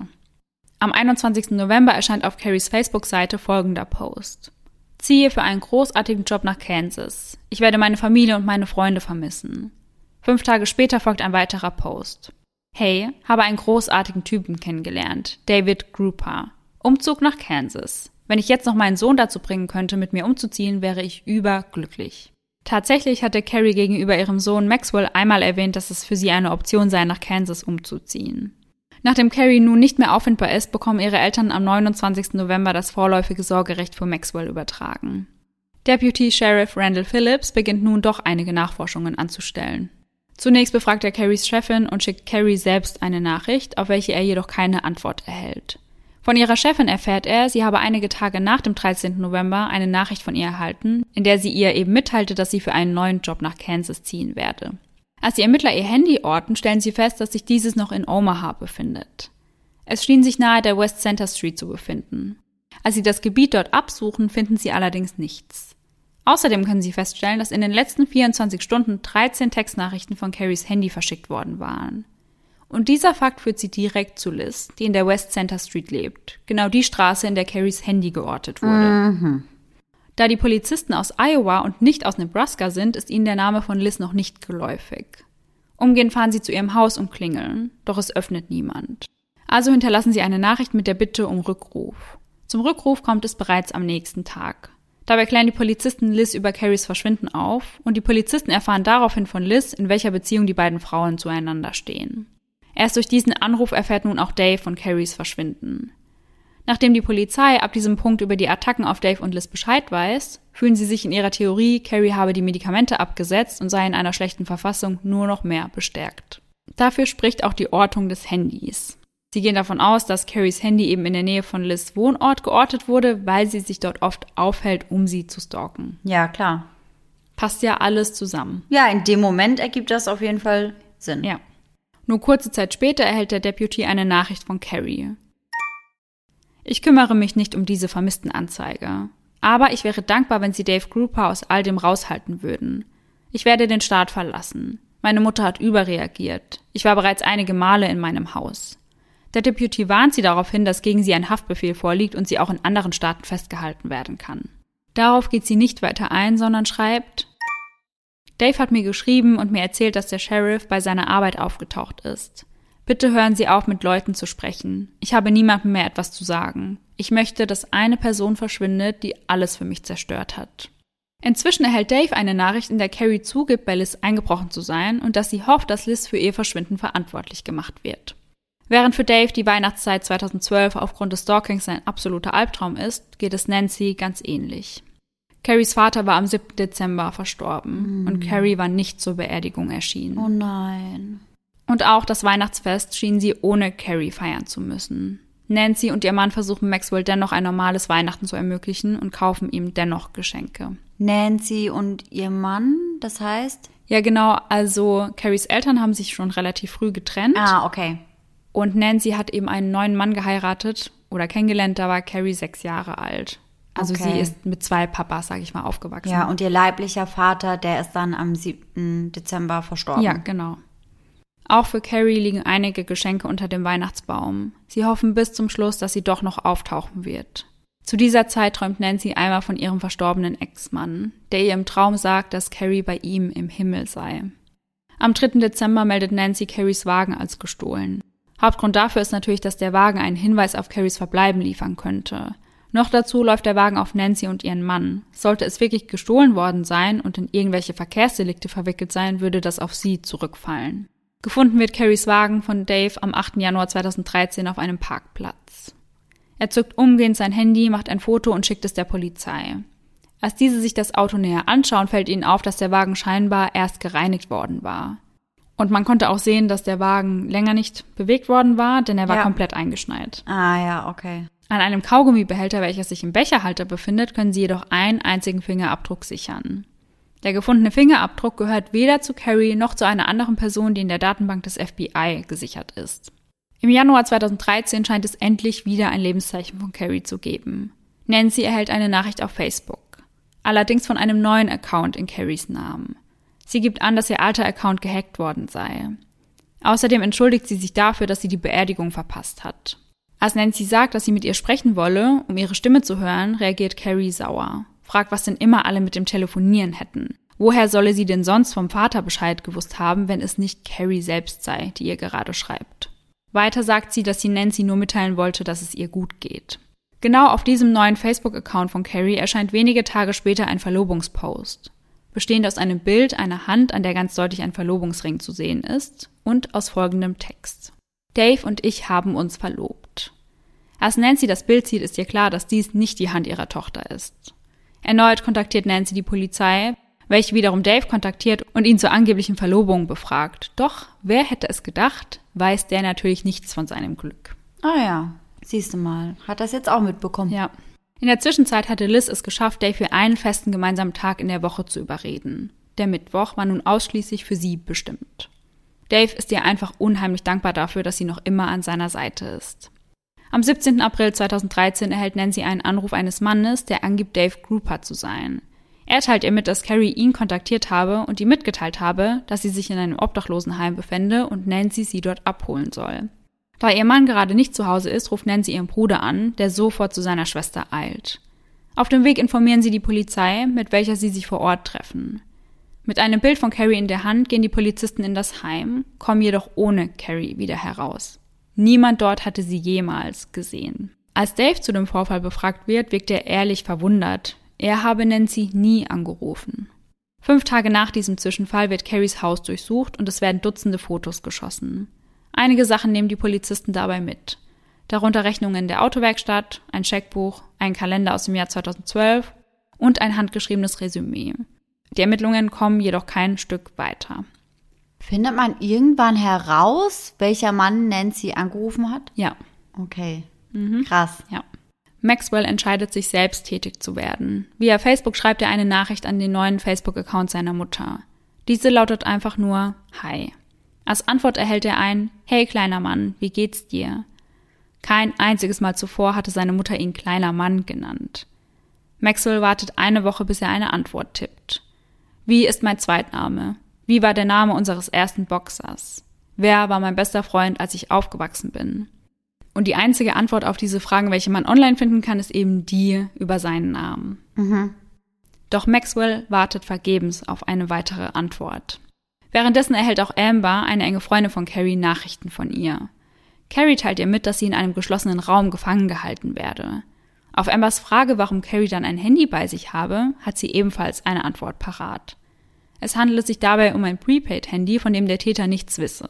Am 21. November erscheint auf Carries Facebook-Seite folgender Post. Ziehe für einen großartigen Job nach Kansas. Ich werde meine Familie und meine Freunde vermissen. Fünf Tage später folgt ein weiterer Post. Hey, habe einen großartigen Typen kennengelernt, David Grupa. Umzug nach Kansas. Wenn ich jetzt noch meinen Sohn dazu bringen könnte, mit mir umzuziehen, wäre ich überglücklich. Tatsächlich hatte Carrie gegenüber ihrem Sohn Maxwell einmal erwähnt, dass es für sie eine Option sei, nach Kansas umzuziehen. Nachdem Carrie nun nicht mehr auffindbar ist, bekommen ihre Eltern am 29. November das vorläufige Sorgerecht für Maxwell übertragen. Deputy Sheriff Randall Phillips beginnt nun doch einige Nachforschungen anzustellen. Zunächst befragt er Carries Chefin und schickt Carrie selbst eine Nachricht, auf welche er jedoch keine Antwort erhält. Von ihrer Chefin erfährt er, sie habe einige Tage nach dem 13. November eine Nachricht von ihr erhalten, in der sie ihr eben mitteilte, dass sie für einen neuen Job nach Kansas ziehen werde. Als die Ermittler ihr Handy orten, stellen sie fest, dass sich dieses noch in Omaha befindet. Es schien sich nahe der West Center Street zu befinden. Als sie das Gebiet dort absuchen, finden sie allerdings nichts. Außerdem können Sie feststellen, dass in den letzten 24 Stunden 13 Textnachrichten von Carries Handy verschickt worden waren. Und dieser Fakt führt sie direkt zu Liz, die in der West Center Street lebt. Genau die Straße, in der Carries Handy geortet wurde. Mhm. Da die Polizisten aus Iowa und nicht aus Nebraska sind, ist ihnen der Name von Liz noch nicht geläufig. Umgehend fahren sie zu ihrem Haus und klingeln, doch es öffnet niemand. Also hinterlassen sie eine Nachricht mit der Bitte um Rückruf. Zum Rückruf kommt es bereits am nächsten Tag. Dabei klären die Polizisten Liz über Carries Verschwinden auf und die Polizisten erfahren daraufhin von Liz, in welcher Beziehung die beiden Frauen zueinander stehen. Erst durch diesen Anruf erfährt nun auch Dave von Carries Verschwinden. Nachdem die Polizei ab diesem Punkt über die Attacken auf Dave und Liz Bescheid weiß, fühlen sie sich in ihrer Theorie, Carrie habe die Medikamente abgesetzt und sei in einer schlechten Verfassung nur noch mehr bestärkt. Dafür spricht auch die Ortung des Handys. Sie gehen davon aus, dass Carries Handy eben in der Nähe von Liz Wohnort geortet wurde, weil sie sich dort oft aufhält, um sie zu stalken. Ja, klar. Passt ja alles zusammen. Ja, in dem Moment ergibt das auf jeden Fall Sinn. Ja. Nur kurze Zeit später erhält der Deputy eine Nachricht von Carrie. Ich kümmere mich nicht um diese vermissten Anzeige. Aber ich wäre dankbar, wenn Sie Dave Gruper aus all dem raushalten würden. Ich werde den Staat verlassen. Meine Mutter hat überreagiert. Ich war bereits einige Male in meinem Haus. Der Deputy warnt sie darauf hin, dass gegen sie ein Haftbefehl vorliegt und sie auch in anderen Staaten festgehalten werden kann. Darauf geht sie nicht weiter ein, sondern schreibt, Dave hat mir geschrieben und mir erzählt, dass der Sheriff bei seiner Arbeit aufgetaucht ist. Bitte hören Sie auf, mit Leuten zu sprechen. Ich habe niemandem mehr etwas zu sagen. Ich möchte, dass eine Person verschwindet, die alles für mich zerstört hat. Inzwischen erhält Dave eine Nachricht, in der Carrie zugibt, bei Liz eingebrochen zu sein und dass sie hofft, dass Liz für ihr Verschwinden verantwortlich gemacht wird. Während für Dave die Weihnachtszeit 2012 aufgrund des Stalkings ein absoluter Albtraum ist, geht es Nancy ganz ähnlich. Carries Vater war am 7. Dezember verstorben mm. und Carrie war nicht zur Beerdigung erschienen. Oh nein. Und auch das Weihnachtsfest schien sie ohne Carrie feiern zu müssen. Nancy und ihr Mann versuchen Maxwell dennoch ein normales Weihnachten zu ermöglichen und kaufen ihm dennoch Geschenke. Nancy und ihr Mann, das heißt? Ja, genau. Also Carries Eltern haben sich schon relativ früh getrennt. Ah, okay. Und Nancy hat eben einen neuen Mann geheiratet oder kennengelernt, da war Carrie sechs Jahre alt. Also okay. sie ist mit zwei Papas, sag ich mal, aufgewachsen. Ja, und ihr leiblicher Vater, der ist dann am 7. Dezember verstorben. Ja, genau. Auch für Carrie liegen einige Geschenke unter dem Weihnachtsbaum. Sie hoffen bis zum Schluss, dass sie doch noch auftauchen wird. Zu dieser Zeit träumt Nancy einmal von ihrem verstorbenen Ex-Mann, der ihr im Traum sagt, dass Carrie bei ihm im Himmel sei. Am 3. Dezember meldet Nancy Carries Wagen als gestohlen. Hauptgrund dafür ist natürlich, dass der Wagen einen Hinweis auf Carries Verbleiben liefern könnte. Noch dazu läuft der Wagen auf Nancy und ihren Mann. Sollte es wirklich gestohlen worden sein und in irgendwelche Verkehrsdelikte verwickelt sein, würde das auf sie zurückfallen. Gefunden wird Carries Wagen von Dave am 8. Januar 2013 auf einem Parkplatz. Er zückt umgehend sein Handy, macht ein Foto und schickt es der Polizei. Als diese sich das Auto näher anschauen, fällt ihnen auf, dass der Wagen scheinbar erst gereinigt worden war. Und man konnte auch sehen, dass der Wagen länger nicht bewegt worden war, denn er war ja. komplett eingeschneit. Ah ja, okay. An einem Kaugummibehälter, welcher sich im Becherhalter befindet, können Sie jedoch einen einzigen Fingerabdruck sichern. Der gefundene Fingerabdruck gehört weder zu Carrie noch zu einer anderen Person, die in der Datenbank des FBI gesichert ist. Im Januar 2013 scheint es endlich wieder ein Lebenszeichen von Carrie zu geben. Nancy erhält eine Nachricht auf Facebook. Allerdings von einem neuen Account in Carries Namen. Sie gibt an, dass ihr alter Account gehackt worden sei. Außerdem entschuldigt sie sich dafür, dass sie die Beerdigung verpasst hat. Als Nancy sagt, dass sie mit ihr sprechen wolle, um ihre Stimme zu hören, reagiert Carrie sauer. Fragt, was denn immer alle mit dem Telefonieren hätten. Woher solle sie denn sonst vom Vater Bescheid gewusst haben, wenn es nicht Carrie selbst sei, die ihr gerade schreibt? Weiter sagt sie, dass sie Nancy nur mitteilen wollte, dass es ihr gut geht. Genau auf diesem neuen Facebook-Account von Carrie erscheint wenige Tage später ein Verlobungspost, bestehend aus einem Bild einer Hand, an der ganz deutlich ein Verlobungsring zu sehen ist, und aus folgendem Text. Dave und ich haben uns verlobt. Als Nancy das Bild sieht, ist ihr klar, dass dies nicht die Hand ihrer Tochter ist. Erneut kontaktiert Nancy die Polizei, welche wiederum Dave kontaktiert und ihn zur angeblichen Verlobung befragt. Doch, wer hätte es gedacht, weiß der natürlich nichts von seinem Glück. Ah ja, siehst du mal. Hat das jetzt auch mitbekommen? Ja. In der Zwischenzeit hatte Liz es geschafft, Dave für einen festen gemeinsamen Tag in der Woche zu überreden. Der Mittwoch war nun ausschließlich für sie bestimmt. Dave ist ihr einfach unheimlich dankbar dafür, dass sie noch immer an seiner Seite ist. Am 17. April 2013 erhält Nancy einen Anruf eines Mannes, der angibt, Dave Grouper zu sein. Er teilt ihr mit, dass Carrie ihn kontaktiert habe und ihm mitgeteilt habe, dass sie sich in einem Obdachlosenheim befände und Nancy sie dort abholen soll. Da ihr Mann gerade nicht zu Hause ist, ruft Nancy ihren Bruder an, der sofort zu seiner Schwester eilt. Auf dem Weg informieren sie die Polizei, mit welcher sie sich vor Ort treffen. Mit einem Bild von Carrie in der Hand gehen die Polizisten in das Heim, kommen jedoch ohne Carrie wieder heraus. Niemand dort hatte sie jemals gesehen. Als Dave zu dem Vorfall befragt wird, wirkt er ehrlich verwundert. Er habe Nancy nie angerufen. Fünf Tage nach diesem Zwischenfall wird Carries Haus durchsucht und es werden Dutzende Fotos geschossen. Einige Sachen nehmen die Polizisten dabei mit. Darunter Rechnungen der Autowerkstatt, ein Scheckbuch, ein Kalender aus dem Jahr 2012 und ein handgeschriebenes Resümee. Die Ermittlungen kommen jedoch kein Stück weiter. Findet man irgendwann heraus, welcher Mann Nancy angerufen hat? Ja. Okay. Mhm. Krass. Ja. Maxwell entscheidet sich selbst tätig zu werden. Via Facebook schreibt er eine Nachricht an den neuen Facebook-Account seiner Mutter. Diese lautet einfach nur Hi. Als Antwort erhält er ein Hey kleiner Mann, wie geht's dir? Kein einziges Mal zuvor hatte seine Mutter ihn kleiner Mann genannt. Maxwell wartet eine Woche, bis er eine Antwort tippt. Wie ist mein Zweitname? Wie war der Name unseres ersten Boxers? Wer war mein bester Freund, als ich aufgewachsen bin? Und die einzige Antwort auf diese Fragen, welche man online finden kann, ist eben die über seinen Namen. Mhm. Doch Maxwell wartet vergebens auf eine weitere Antwort. Währenddessen erhält auch Amber, eine enge Freundin von Carrie, Nachrichten von ihr. Carrie teilt ihr mit, dass sie in einem geschlossenen Raum gefangen gehalten werde. Auf Ambers Frage, warum Carrie dann ein Handy bei sich habe, hat sie ebenfalls eine Antwort parat. Es handele sich dabei um ein Prepaid-Handy, von dem der Täter nichts wisse.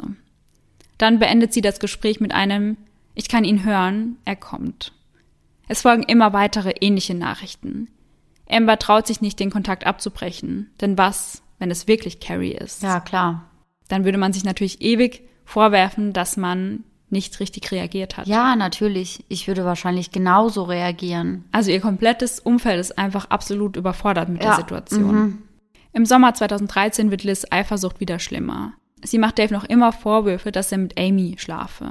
Dann beendet sie das Gespräch mit einem Ich kann ihn hören, er kommt. Es folgen immer weitere ähnliche Nachrichten. Amber traut sich nicht, den Kontakt abzubrechen. Denn was, wenn es wirklich Carrie ist? Ja, klar. Dann würde man sich natürlich ewig vorwerfen, dass man nicht richtig reagiert hat. Ja, natürlich. Ich würde wahrscheinlich genauso reagieren. Also ihr komplettes Umfeld ist einfach absolut überfordert mit ja. der Situation. Mhm. Im Sommer 2013 wird Liz Eifersucht wieder schlimmer. Sie macht Dave noch immer Vorwürfe, dass er mit Amy schlafe.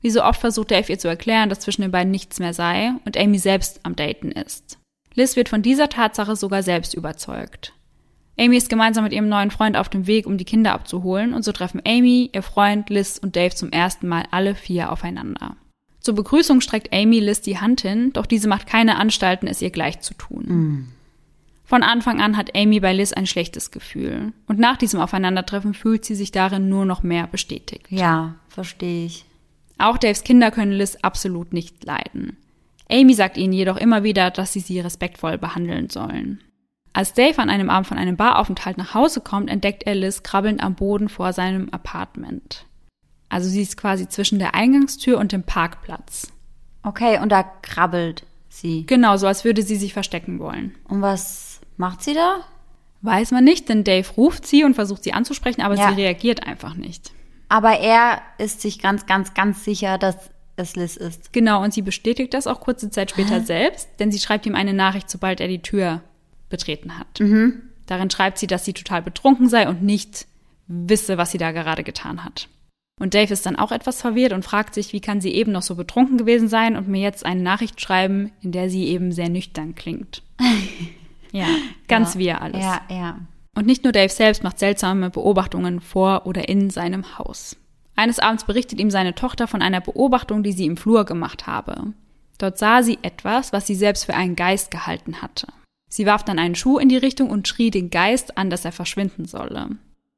Wie so oft versucht Dave ihr zu erklären, dass zwischen den beiden nichts mehr sei und Amy selbst am Daten ist. Liz wird von dieser Tatsache sogar selbst überzeugt. Amy ist gemeinsam mit ihrem neuen Freund auf dem Weg, um die Kinder abzuholen, und so treffen Amy, ihr Freund, Liz und Dave zum ersten Mal alle vier aufeinander. Zur Begrüßung streckt Amy Liz die Hand hin, doch diese macht keine Anstalten, es ihr gleich zu tun. Mm. Von Anfang an hat Amy bei Liz ein schlechtes Gefühl. Und nach diesem Aufeinandertreffen fühlt sie sich darin nur noch mehr bestätigt. Ja, verstehe ich. Auch Daves Kinder können Liz absolut nicht leiden. Amy sagt ihnen jedoch immer wieder, dass sie sie respektvoll behandeln sollen. Als Dave an einem Abend von einem Baraufenthalt nach Hause kommt, entdeckt er Liz krabbelnd am Boden vor seinem Apartment. Also sie ist quasi zwischen der Eingangstür und dem Parkplatz. Okay, und da krabbelt sie. Genau, so als würde sie sich verstecken wollen. Und was macht sie da? Weiß man nicht, denn Dave ruft sie und versucht sie anzusprechen, aber ja. sie reagiert einfach nicht. Aber er ist sich ganz, ganz, ganz sicher, dass es Liz ist. Genau, und sie bestätigt das auch kurze Zeit später selbst, denn sie schreibt ihm eine Nachricht, sobald er die Tür betreten hat. Mhm. Darin schreibt sie, dass sie total betrunken sei und nicht wisse, was sie da gerade getan hat. Und Dave ist dann auch etwas verwirrt und fragt sich, wie kann sie eben noch so betrunken gewesen sein und mir jetzt eine Nachricht schreiben, in der sie eben sehr nüchtern klingt. Ja, ganz ja. wir alles. Ja, ja. Und nicht nur Dave selbst macht seltsame Beobachtungen vor oder in seinem Haus. Eines Abends berichtet ihm seine Tochter von einer Beobachtung, die sie im Flur gemacht habe. Dort sah sie etwas, was sie selbst für einen Geist gehalten hatte. Sie warf dann einen Schuh in die Richtung und schrie den Geist an, dass er verschwinden solle.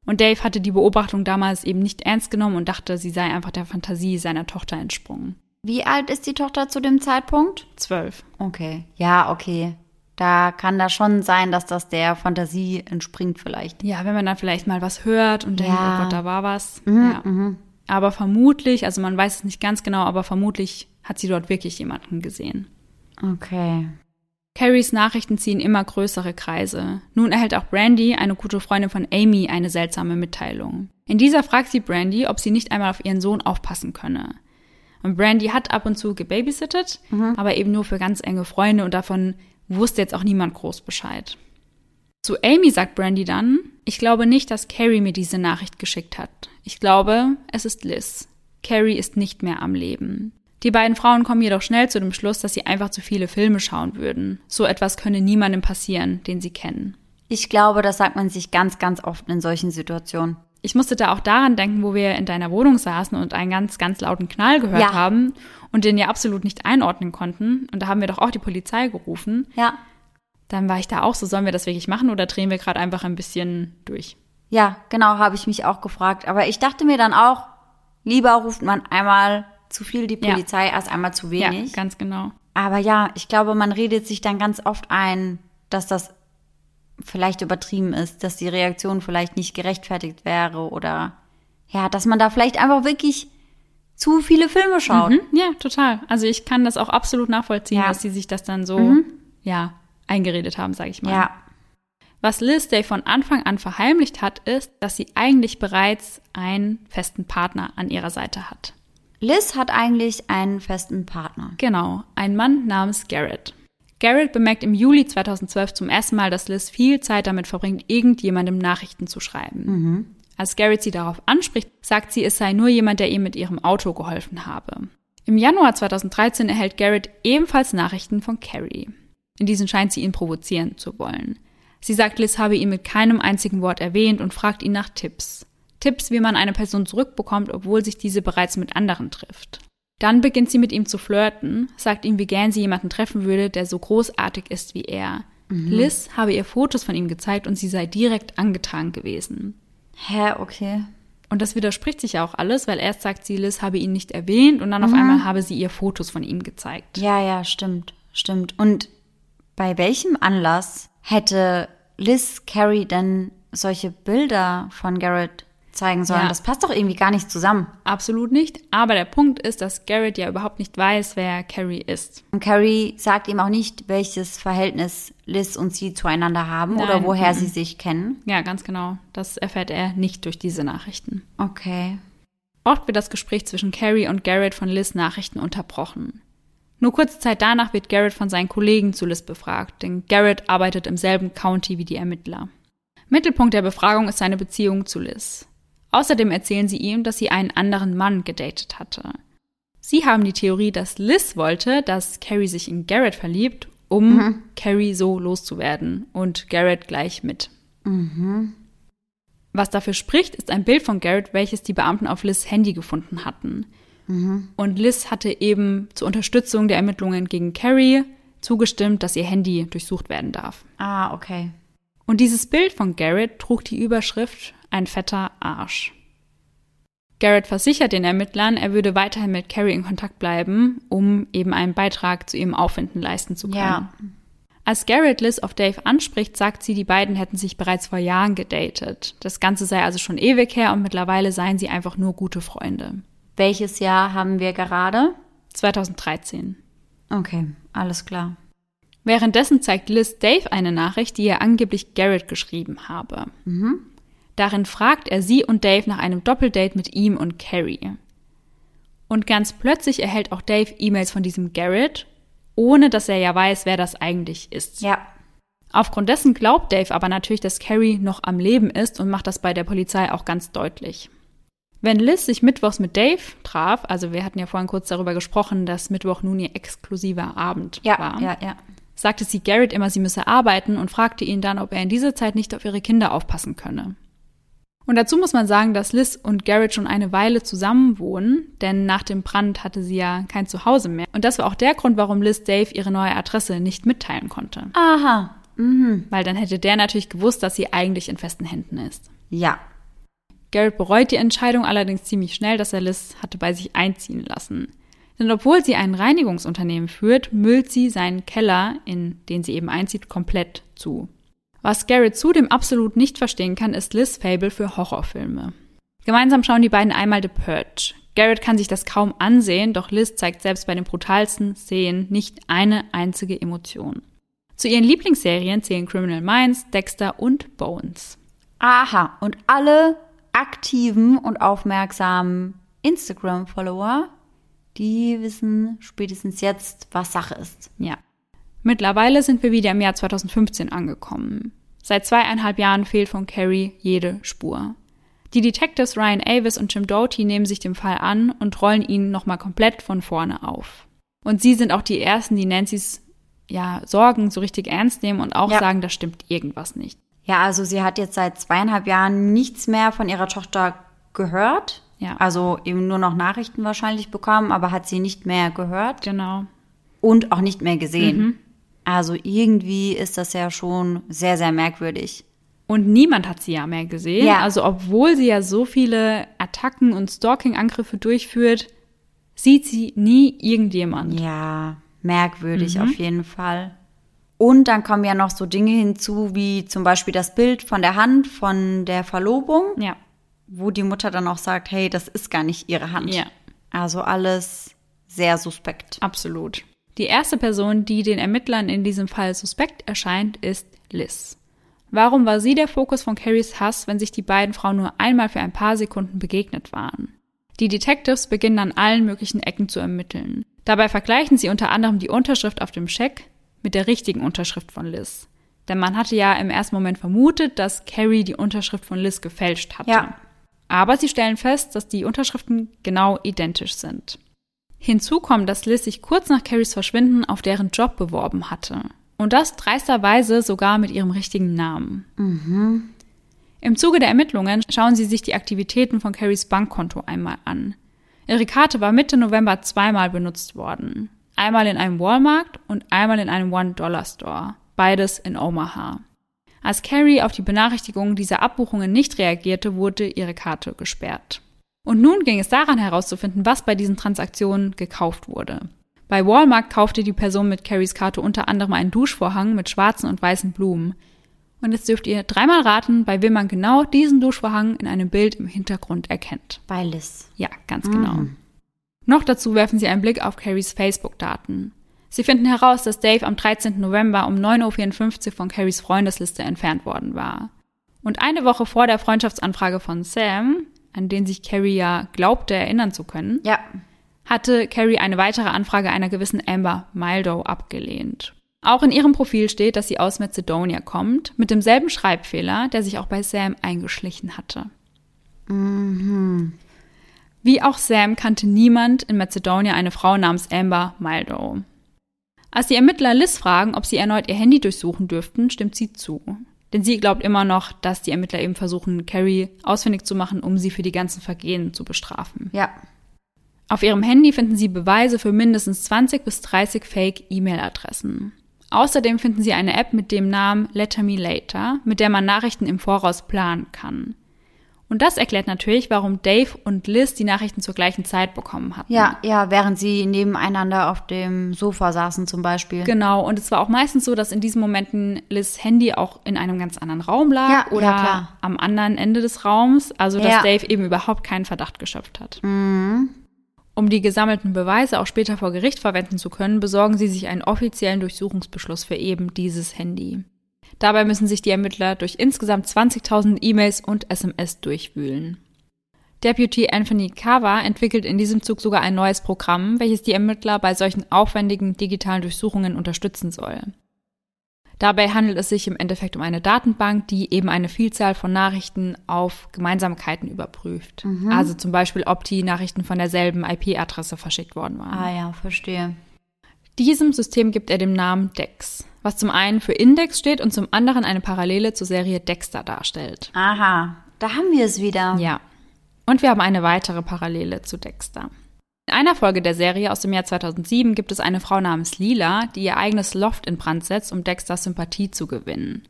Und Dave hatte die Beobachtung damals eben nicht ernst genommen und dachte, sie sei einfach der Fantasie seiner Tochter entsprungen. Wie alt ist die Tochter zu dem Zeitpunkt? Zwölf. Okay. Ja, okay da kann da schon sein, dass das der Fantasie entspringt vielleicht. Ja, wenn man dann vielleicht mal was hört und denkt, ja. oh Gott, da war was. Mhm, ja. Mhm. Aber vermutlich, also man weiß es nicht ganz genau, aber vermutlich hat sie dort wirklich jemanden gesehen. Okay. Carries Nachrichten ziehen immer größere Kreise. Nun erhält auch Brandy, eine gute Freundin von Amy, eine seltsame Mitteilung. In dieser fragt sie Brandy, ob sie nicht einmal auf ihren Sohn aufpassen könne. Und Brandy hat ab und zu gebabysittet, mhm. aber eben nur für ganz enge Freunde und davon wusste jetzt auch niemand groß Bescheid. Zu Amy sagt Brandy dann, ich glaube nicht, dass Carrie mir diese Nachricht geschickt hat. Ich glaube, es ist Liz. Carrie ist nicht mehr am Leben. Die beiden Frauen kommen jedoch schnell zu dem Schluss, dass sie einfach zu viele Filme schauen würden. So etwas könne niemandem passieren, den sie kennen. Ich glaube, das sagt man sich ganz, ganz oft in solchen Situationen. Ich musste da auch daran denken, wo wir in deiner Wohnung saßen und einen ganz, ganz lauten Knall gehört ja. haben und den ja absolut nicht einordnen konnten. Und da haben wir doch auch die Polizei gerufen. Ja. Dann war ich da auch so, sollen wir das wirklich machen oder drehen wir gerade einfach ein bisschen durch? Ja, genau, habe ich mich auch gefragt. Aber ich dachte mir dann auch, lieber ruft man einmal zu viel die Polizei ja. als einmal zu wenig. Ja, ganz genau. Aber ja, ich glaube, man redet sich dann ganz oft ein, dass das vielleicht übertrieben ist, dass die Reaktion vielleicht nicht gerechtfertigt wäre oder ja, dass man da vielleicht einfach wirklich zu viele Filme schaut. Mhm, ja, total. Also ich kann das auch absolut nachvollziehen, ja. dass sie sich das dann so, mhm. ja, eingeredet haben, sage ich mal. Ja. Was Liz Day von Anfang an verheimlicht hat, ist, dass sie eigentlich bereits einen festen Partner an ihrer Seite hat. Liz hat eigentlich einen festen Partner. Genau, einen Mann namens Garrett. Garrett bemerkt im Juli 2012 zum ersten Mal, dass Liz viel Zeit damit verbringt, irgendjemandem Nachrichten zu schreiben. Mhm. Als Garrett sie darauf anspricht, sagt sie, es sei nur jemand, der ihr mit ihrem Auto geholfen habe. Im Januar 2013 erhält Garrett ebenfalls Nachrichten von Carrie. In diesen scheint sie ihn provozieren zu wollen. Sie sagt, Liz habe ihn mit keinem einzigen Wort erwähnt und fragt ihn nach Tipps. Tipps, wie man eine Person zurückbekommt, obwohl sich diese bereits mit anderen trifft. Dann beginnt sie mit ihm zu flirten, sagt ihm, wie gern sie jemanden treffen würde, der so großartig ist wie er. Liz habe ihr Fotos von ihm gezeigt und sie sei direkt angetan gewesen. Hä, okay. Und das widerspricht sich ja auch alles, weil erst sagt sie, Liz habe ihn nicht erwähnt und dann auf einmal habe sie ihr Fotos von ihm gezeigt. Ja, ja, stimmt, stimmt. Und bei welchem Anlass hätte Liz Carrie denn solche Bilder von Garrett zeigen sollen? Ja. Das passt doch irgendwie gar nicht zusammen. Absolut nicht. Aber der Punkt ist, dass Garrett ja überhaupt nicht weiß, wer Carrie ist. Und Carrie sagt ihm auch nicht, welches Verhältnis Liz und sie zueinander haben oder Nein, woher mhm. sie sich kennen. Ja, ganz genau. Das erfährt er nicht durch diese Nachrichten. Okay. Oft wird das Gespräch zwischen Carrie und Garrett von Liz Nachrichten unterbrochen. Nur kurze Zeit danach wird Garrett von seinen Kollegen zu Liz befragt, denn Garrett arbeitet im selben County wie die Ermittler. Mittelpunkt der Befragung ist seine Beziehung zu Liz. Außerdem erzählen sie ihm, dass sie einen anderen Mann gedatet hatte. Sie haben die Theorie, dass Liz wollte, dass Carrie sich in Garrett verliebt, um Carrie so loszuwerden und Garrett gleich mit. Was dafür spricht, ist ein Bild von Garrett, welches die Beamten auf Liz Handy gefunden hatten. Und Liz hatte eben zur Unterstützung der Ermittlungen gegen Carrie zugestimmt, dass ihr Handy durchsucht werden darf. Ah, okay. Und dieses Bild von Garrett trug die Überschrift Ein fetter Arsch. Garrett versichert den Ermittlern, er würde weiterhin mit Carrie in Kontakt bleiben, um eben einen Beitrag zu ihrem Auffinden leisten zu können. Ja. Als Garrett Liz auf Dave anspricht, sagt sie, die beiden hätten sich bereits vor Jahren gedatet. Das Ganze sei also schon ewig her und mittlerweile seien sie einfach nur gute Freunde. Welches Jahr haben wir gerade? 2013. Okay, alles klar. Währenddessen zeigt Liz Dave eine Nachricht, die er angeblich Garrett geschrieben habe. Darin fragt er sie und Dave nach einem Doppeldate mit ihm und Carrie. Und ganz plötzlich erhält auch Dave E-Mails von diesem Garrett, ohne dass er ja weiß, wer das eigentlich ist. Ja. Aufgrund dessen glaubt Dave aber natürlich, dass Carrie noch am Leben ist und macht das bei der Polizei auch ganz deutlich. Wenn Liz sich mittwochs mit Dave traf, also wir hatten ja vorhin kurz darüber gesprochen, dass Mittwoch nun ihr exklusiver Abend Ja, war, ja, ja. Sagte sie Garrett immer, sie müsse arbeiten und fragte ihn dann, ob er in dieser Zeit nicht auf ihre Kinder aufpassen könne. Und dazu muss man sagen, dass Liz und Garrett schon eine Weile zusammen wohnen, denn nach dem Brand hatte sie ja kein Zuhause mehr. Und das war auch der Grund, warum Liz Dave ihre neue Adresse nicht mitteilen konnte. Aha. Mhm. Weil dann hätte der natürlich gewusst, dass sie eigentlich in festen Händen ist. Ja. Garrett bereut die Entscheidung allerdings ziemlich schnell, dass er Liz hatte bei sich einziehen lassen. Denn obwohl sie ein Reinigungsunternehmen führt, müllt sie seinen Keller, in den sie eben einzieht, komplett zu. Was Garrett zudem absolut nicht verstehen kann, ist Liz Fable für Horrorfilme. Gemeinsam schauen die beiden einmal The Purge. Garrett kann sich das kaum ansehen, doch Liz zeigt selbst bei den brutalsten Szenen nicht eine einzige Emotion. Zu ihren Lieblingsserien zählen Criminal Minds, Dexter und Bones. Aha. Und alle aktiven und aufmerksamen Instagram-Follower, die wissen spätestens jetzt, was Sache ist. Ja. Mittlerweile sind wir wieder im Jahr 2015 angekommen. Seit zweieinhalb Jahren fehlt von Carrie jede Spur. Die Detectives Ryan Avis und Jim Doty nehmen sich dem Fall an und rollen ihn nochmal komplett von vorne auf. Und sie sind auch die Ersten, die Nancy's ja, Sorgen so richtig ernst nehmen und auch Ja. sagen, da stimmt irgendwas nicht. Ja, also sie hat jetzt seit zweieinhalb Jahren nichts mehr von ihrer Tochter gehört. Ja. Also eben nur noch Nachrichten wahrscheinlich bekommen, aber hat sie nicht mehr gehört Genau. und auch nicht mehr gesehen. Mhm. Also irgendwie ist das ja schon sehr, sehr merkwürdig. Und niemand hat sie ja mehr gesehen. Ja. Also obwohl sie ja so viele Attacken und Stalking-Angriffe durchführt, sieht sie nie irgendjemand. Ja, merkwürdig auf jeden Fall. Und dann kommen ja noch so Dinge hinzu, wie zum Beispiel das Bild von der Hand von der Verlobung, Ja. Wo die Mutter dann auch sagt, hey, das ist gar nicht ihre Hand. Ja. Also alles sehr suspekt. Absolut. Die erste Person, die den Ermittlern in diesem Fall suspekt erscheint, ist Liz. Warum war sie der Fokus von Carries Hass, wenn sich die beiden Frauen nur einmal für ein paar Sekunden begegnet waren? Die Detectives beginnen an allen möglichen Ecken zu ermitteln. Dabei vergleichen sie unter anderem die Unterschrift auf dem Scheck mit der richtigen Unterschrift von Liz. Denn man hatte ja im ersten Moment vermutet, dass Carrie die Unterschrift von Liz gefälscht hatte. Ja. Aber sie stellen fest, dass die Unterschriften genau identisch sind. Hinzu kommt, dass Liz sich kurz nach Carries Verschwinden auf deren Job beworben hatte. Und das dreisterweise sogar mit ihrem richtigen Namen. Im Zuge der Ermittlungen schauen sie sich die Aktivitäten von Carries Bankkonto einmal an. Ihre Karte war Mitte November zweimal benutzt worden. Einmal in einem Walmart und einmal in einem One-Dollar-Store. beides in Omaha. Als Carrie auf die Benachrichtigung dieser Abbuchungen nicht reagierte, wurde ihre Karte gesperrt. Und nun ging es daran herauszufinden, was bei diesen Transaktionen gekauft wurde. Bei Walmart kaufte die Person mit Carries Karte unter anderem einen Duschvorhang mit schwarzen und weißen Blumen. Und jetzt dürft ihr dreimal raten, bei wem man genau diesen Duschvorhang in einem Bild im Hintergrund erkennt. Bei Liz. Ja, ganz genau. Mhm. Noch dazu werfen sie einen Blick auf Carries Facebook-Daten. Sie finden heraus, dass Dave am 13. November um 9.54 Uhr von Carries Freundesliste entfernt worden war. Und eine Woche vor der Freundschaftsanfrage von Sam, an den sich Carrie ja glaubte erinnern zu können, ja. hatte Carrie eine weitere Anfrage einer gewissen Amber Mildo abgelehnt. Auch in ihrem Profil steht, dass sie aus Macedonia kommt, mit demselben Schreibfehler, der sich auch bei Sam eingeschlichen hatte. Mhm. Wie auch Sam kannte niemand in Macedonia eine Frau namens Amber Mildo. Als die Ermittler Liz fragen, ob sie erneut ihr Handy durchsuchen dürften, stimmt sie zu. Denn sie glaubt immer noch, dass die Ermittler eben versuchen, Carrie ausfindig zu machen, um sie für die ganzen Vergehen zu bestrafen. Ja. Auf ihrem Handy finden sie Beweise für mindestens 20 bis 30 Fake-E-Mail-Adressen. Außerdem finden sie eine App mit dem Namen Letter Me Later, mit der man Nachrichten im Voraus planen kann. Und das erklärt natürlich, warum Dave und Liz die Nachrichten zur gleichen Zeit bekommen hatten. Ja, ja, während sie nebeneinander auf dem Sofa saßen zum Beispiel. Genau, und es war auch meistens so, dass in diesen Momenten Liz Handy auch in einem ganz anderen Raum lag Ja, oder ja, am anderen Ende des Raums, also dass Ja. Dave eben überhaupt keinen Verdacht geschöpft hat. Mhm. Um die gesammelten Beweise auch später vor Gericht verwenden zu können, besorgen sie sich einen offiziellen Durchsuchungsbeschluss für eben dieses Handy. Dabei müssen sich die Ermittler durch insgesamt 20.000 E-Mails und SMS durchwühlen. Deputy Anthony Carver entwickelt in diesem Zug sogar ein neues Programm, welches die Ermittler bei solchen aufwendigen digitalen Durchsuchungen unterstützen soll. Dabei handelt es sich im Endeffekt um eine Datenbank, die eben eine Vielzahl von Nachrichten auf Gemeinsamkeiten überprüft. Also zum Beispiel, ob die Nachrichten von derselben IP-Adresse verschickt worden waren. Ah ja, verstehe. Diesem System gibt er den Namen DEX, was zum einen für Index steht und zum anderen eine Parallele zur Serie Dexter darstellt. Aha, da haben wir es wieder. Ja. Und wir haben eine weitere Parallele zu Dexter. In einer Folge der Serie aus dem Jahr 2007 gibt es eine Frau namens Lila, die ihr eigenes Loft in Brand setzt, um Dexters Sympathie zu gewinnen.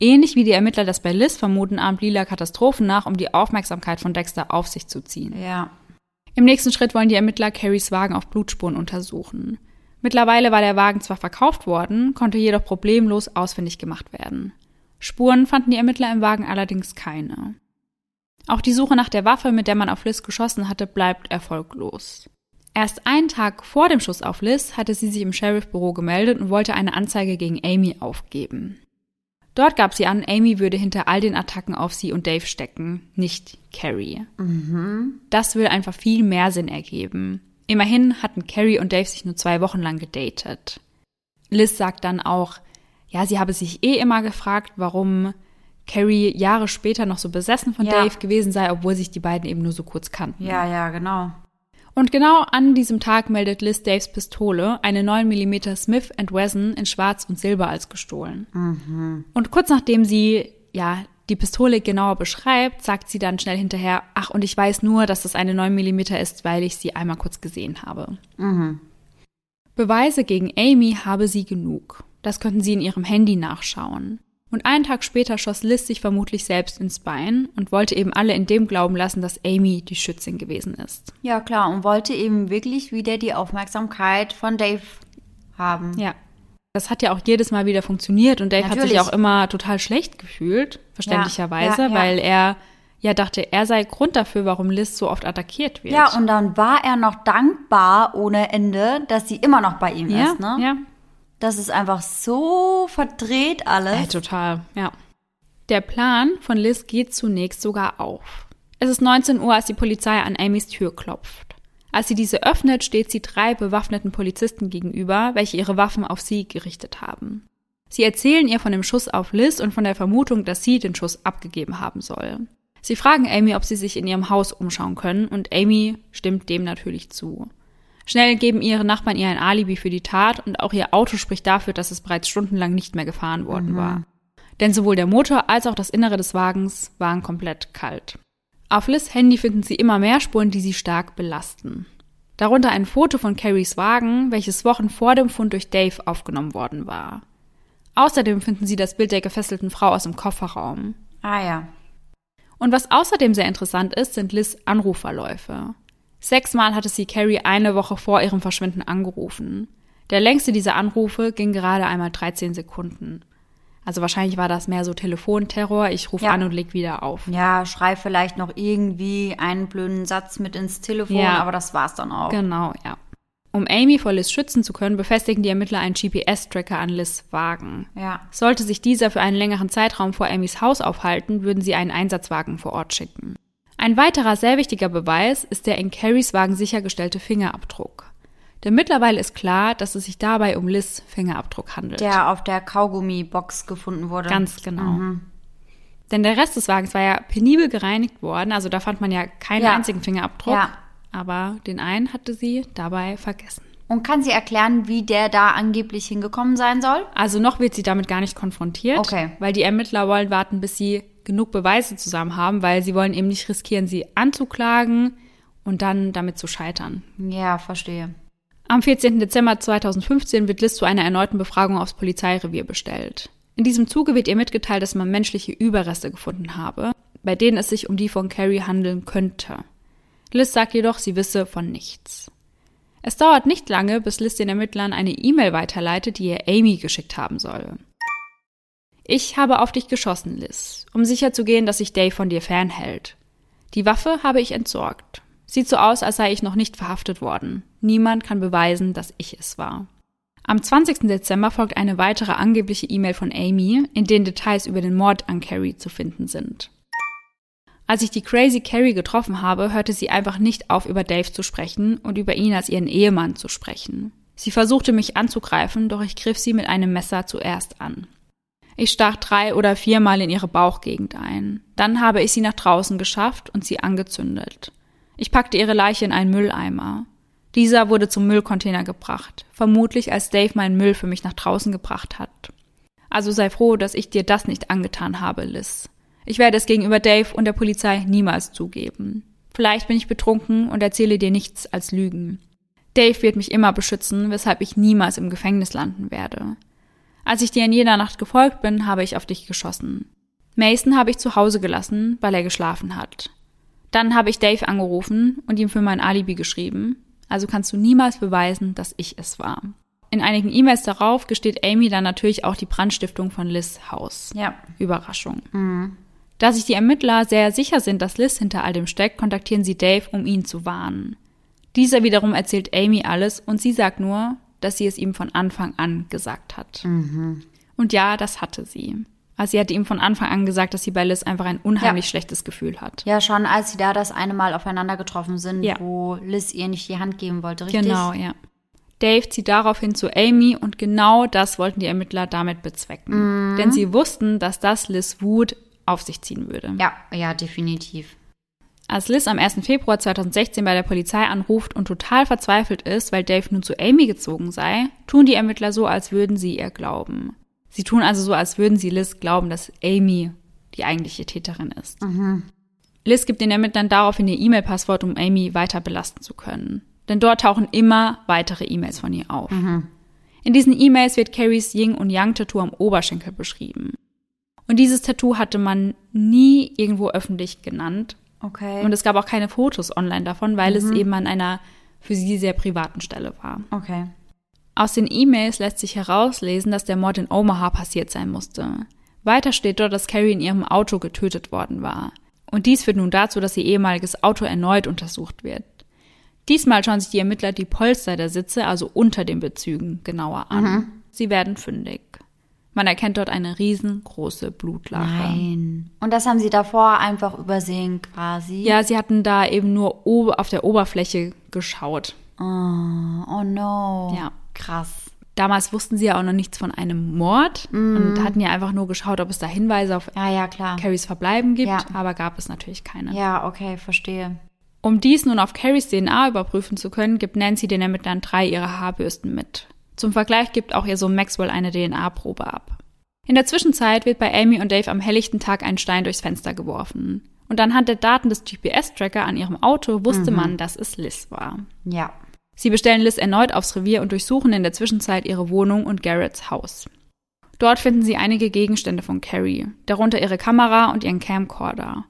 Ähnlich wie die Ermittler das bei Liz vermuten, ahmt Lila Katastrophen nach, um die Aufmerksamkeit von Dexter auf sich zu ziehen. Ja. Im nächsten Schritt wollen die Ermittler Carries Wagen auf Blutspuren untersuchen. Mittlerweile war der Wagen zwar verkauft worden, konnte jedoch problemlos ausfindig gemacht werden. Spuren fanden die Ermittler im Wagen allerdings keine. Auch die Suche nach der Waffe, mit der man auf Liz geschossen hatte, bleibt erfolglos. Erst einen Tag vor dem Schuss auf Liz hatte sie sich im Sheriffbüro gemeldet und wollte eine Anzeige gegen Amy aufgeben. Dort gab sie an, Amy würde hinter all den Attacken auf sie und Dave stecken, nicht Carrie. Das will einfach viel mehr Sinn ergeben. Immerhin hatten Carrie und Dave sich nur zwei Wochen lang gedatet. Liz sagt dann auch, ja, sie habe sich eh immer gefragt, warum Carrie Jahre später noch so besessen von Ja. Dave gewesen sei, obwohl sich die beiden eben nur so kurz kannten. Ja, ja, genau. Und genau an diesem Tag meldet Liz Daves Pistole, eine 9 mm Smith Wesson in Schwarz und Silber als gestohlen. Und kurz nachdem sie, ja, die Pistole genauer beschreibt, sagt sie dann schnell hinterher, ach, und ich weiß nur, dass das eine 9 mm ist, weil ich sie einmal kurz gesehen habe. Beweise gegen Amy habe sie genug. Das könnten sie in ihrem Handy nachschauen. Und einen Tag später schoss Liz sich vermutlich selbst ins Bein und wollte eben alle in dem glauben lassen, dass Amy die Schützin gewesen ist. Ja, klar, und wollte eben wirklich wieder die Aufmerksamkeit von Dave haben. Ja. Das hat ja auch jedes Mal wieder funktioniert und Dave hat Natürlich. sich auch immer total schlecht gefühlt, verständlicherweise, Ja, ja, ja. weil er ja dachte, er sei Grund dafür, warum Liz so oft attackiert wird. Ja, und dann war er noch dankbar ohne Ende, dass sie immer noch bei ihm ja, ist, ne? ja. Das ist einfach so verdreht alles. Äh, total, ja. Der Plan von Liz geht zunächst sogar auf. Es ist 19 Uhr, als die Polizei an Amys Tür klopft. Als sie diese öffnet, steht sie drei bewaffneten Polizisten gegenüber, welche ihre Waffen auf sie gerichtet haben. Sie erzählen ihr von dem Schuss auf Liz und von der Vermutung, dass sie den Schuss abgegeben haben soll. Sie fragen Amy, ob sie sich in ihrem Haus umschauen können, und Amy stimmt dem natürlich zu. Schnell geben ihre Nachbarn ihr ein Alibi für die Tat und auch ihr Auto spricht dafür, dass es bereits stundenlang nicht mehr gefahren worden war. Denn sowohl der Motor als auch das Innere des Wagens waren komplett kalt. Auf Liz Handy finden sie immer mehr Spuren, die sie stark belasten. Darunter ein Foto von Carries Wagen, welches Wochen vor dem Fund durch Dave aufgenommen worden war. Außerdem finden sie das Bild der gefesselten Frau aus dem Kofferraum. Ah ja. Und was außerdem sehr interessant ist, sind Liz Anrufverläufe. Sechsmal hatte sie Carrie eine Woche vor ihrem Verschwinden angerufen. Der längste dieser Anrufe ging gerade einmal 13 Sekunden. Also wahrscheinlich war das mehr so Telefonterror, ich rufe Ja. an und leg wieder auf. Ja, schrei vielleicht noch irgendwie einen blöden Satz mit ins Telefon, Ja. aber das war's dann auch. Genau, ja. Um Amy vor Liz schützen zu können, befestigen die Ermittler einen GPS-Tracker an Liz Wagen. Ja. Sollte sich dieser für einen längeren Zeitraum vor Amys Haus aufhalten, würden sie einen Einsatzwagen vor Ort schicken. Ein weiterer sehr wichtiger Beweis ist der in Carries Wagen sichergestellte Fingerabdruck. Denn mittlerweile ist klar, dass es sich dabei um Liz Fingerabdruck handelt. Der auf der Kaugummi-Box gefunden wurde. Ganz genau. Denn der Rest des Wagens war ja penibel gereinigt worden, also da fand man ja keinen Ja. einzigen Fingerabdruck. Ja. Aber den einen hatte sie dabei vergessen. Und kann sie erklären, wie der da angeblich hingekommen sein soll? Also noch wird sie damit gar nicht konfrontiert, Okay. weil die Ermittler wollen warten, bis sie genug Beweise zusammen haben, weil sie wollen eben nicht riskieren, sie anzuklagen und dann damit zu scheitern. Ja, verstehe. Am 14. Dezember 2015 wird Liz zu einer erneuten Befragung aufs Polizeirevier bestellt. In diesem Zuge wird ihr mitgeteilt, dass man menschliche Überreste gefunden habe, bei denen es sich um die von Carrie handeln könnte. Liz sagt jedoch, sie wisse von nichts. Es dauert nicht lange, bis Liz den Ermittlern eine E-Mail weiterleitet, die ihr Amy geschickt haben soll. Ich habe auf dich geschossen, Liz, um sicherzugehen, dass sich Dave von dir fernhält. Die Waffe habe ich entsorgt. Sieht so aus, als sei ich noch nicht verhaftet worden. Niemand kann beweisen, dass ich es war. Am 20. Dezember folgt eine weitere angebliche E-Mail von Amy, in denen Details über den Mord an Carrie zu finden sind. Als ich die Crazy Carrie getroffen habe, hörte sie einfach nicht auf, über Dave zu sprechen und über ihn als ihren Ehemann zu sprechen. Sie versuchte mich anzugreifen, doch ich griff sie mit einem Messer zuerst an. Ich stach drei oder viermal in ihre Bauchgegend ein. Dann habe ich sie nach draußen geschafft und sie angezündet. Ich packte ihre Leiche in einen Mülleimer. Dieser wurde zum Müllcontainer gebracht, vermutlich als Dave meinen Müll für mich nach draußen gebracht hat. Also sei froh, dass ich dir das nicht angetan habe, Liz. Ich werde es gegenüber Dave und der Polizei niemals zugeben. Vielleicht bin ich betrunken und erzähle dir nichts als Lügen. Dave wird mich immer beschützen, weshalb ich niemals im Gefängnis landen werde. Als ich dir in jeder Nacht gefolgt bin, habe ich auf dich geschossen. Mason habe ich zu Hause gelassen, weil er geschlafen hat. Dann habe ich Dave angerufen und ihm für mein Alibi geschrieben, also kannst du niemals beweisen, dass ich es war. In einigen E-Mails darauf gesteht Amy dann natürlich auch die Brandstiftung von Liz Haus. Ja. Überraschung. Da sich die Ermittler sehr sicher sind, dass Liz hinter all dem steckt, kontaktieren sie Dave, um ihn zu warnen. Dieser wiederum erzählt Amy alles und sie sagt nur, dass sie es ihm von Anfang an gesagt hat. Und ja, das hatte sie. Also sie hatte ihm von Anfang an gesagt, dass sie bei Liz einfach ein unheimlich Ja. schlechtes Gefühl hat. Ja, schon als sie da das eine Mal aufeinander getroffen sind, Ja. wo Liz ihr nicht die Hand geben wollte, richtig? Genau, ja. Dave zieht daraufhin zu Amy und genau das wollten die Ermittler damit bezwecken. Denn sie wussten, dass das Liz Wut auf sich ziehen würde. Ja, ja, definitiv. Als Liz am 1. Februar 2016 bei der Polizei anruft und total verzweifelt ist, weil Dave nun zu Amy gezogen sei, tun die Ermittler so, als würden sie ihr glauben. Sie tun also so, als würden sie Liz glauben, dass Amy die eigentliche Täterin ist. Liz gibt den Ermittlern daraufhin ihr E-Mail-Passwort, um Amy weiter belasten zu können. Denn dort tauchen immer weitere E-Mails von ihr auf. In diesen E-Mails wird Carries Yin und Yang Tattoo am Oberschenkel beschrieben. Und dieses Tattoo hatte man nie irgendwo öffentlich genannt. Okay. Und es gab auch keine Fotos online davon, weil es eben an einer für sie sehr privaten Stelle war. okay. Aus den E-Mails lässt sich herauslesen, dass der Mord in Omaha passiert sein musste. Weiter steht dort, dass Carrie in ihrem Auto getötet worden war. Und dies führt nun dazu, dass ihr ehemaliges Auto erneut untersucht wird. Diesmal schauen sich die Ermittler die Polster der Sitze, also unter den Bezügen, genauer an. Sie werden fündig. Man erkennt dort eine riesengroße Blutlache. Nein. Und das haben sie davor einfach übersehen quasi. Ja, sie hatten da eben nur auf der Oberfläche geschaut. Oh, oh no. Ja. Krass. Damals wussten sie ja auch noch nichts von einem Mord und hatten ja einfach nur geschaut, ob es da Hinweise auf Ja, ja. Carries Verbleiben gibt, Ja. aber gab es natürlich keine. Ja, okay, verstehe. Um dies nun auf Carries DNA überprüfen zu können, gibt Nancy den Ermittlern drei ihrer Haarbürsten mit. Zum Vergleich gibt auch ihr Sohn Maxwell eine DNA-Probe ab. In der Zwischenzeit wird bei Amy und Dave am helllichten Tag ein Stein durchs Fenster geworfen. Und anhand der Daten des GPS-Tracker an ihrem Auto wusste man, dass es Liz war. Ja. Sie bestellen Liz erneut aufs Revier und durchsuchen in der Zwischenzeit ihre Wohnung und Garretts Haus. Dort finden sie einige Gegenstände von Carrie, darunter ihre Kamera und ihren Camcorder.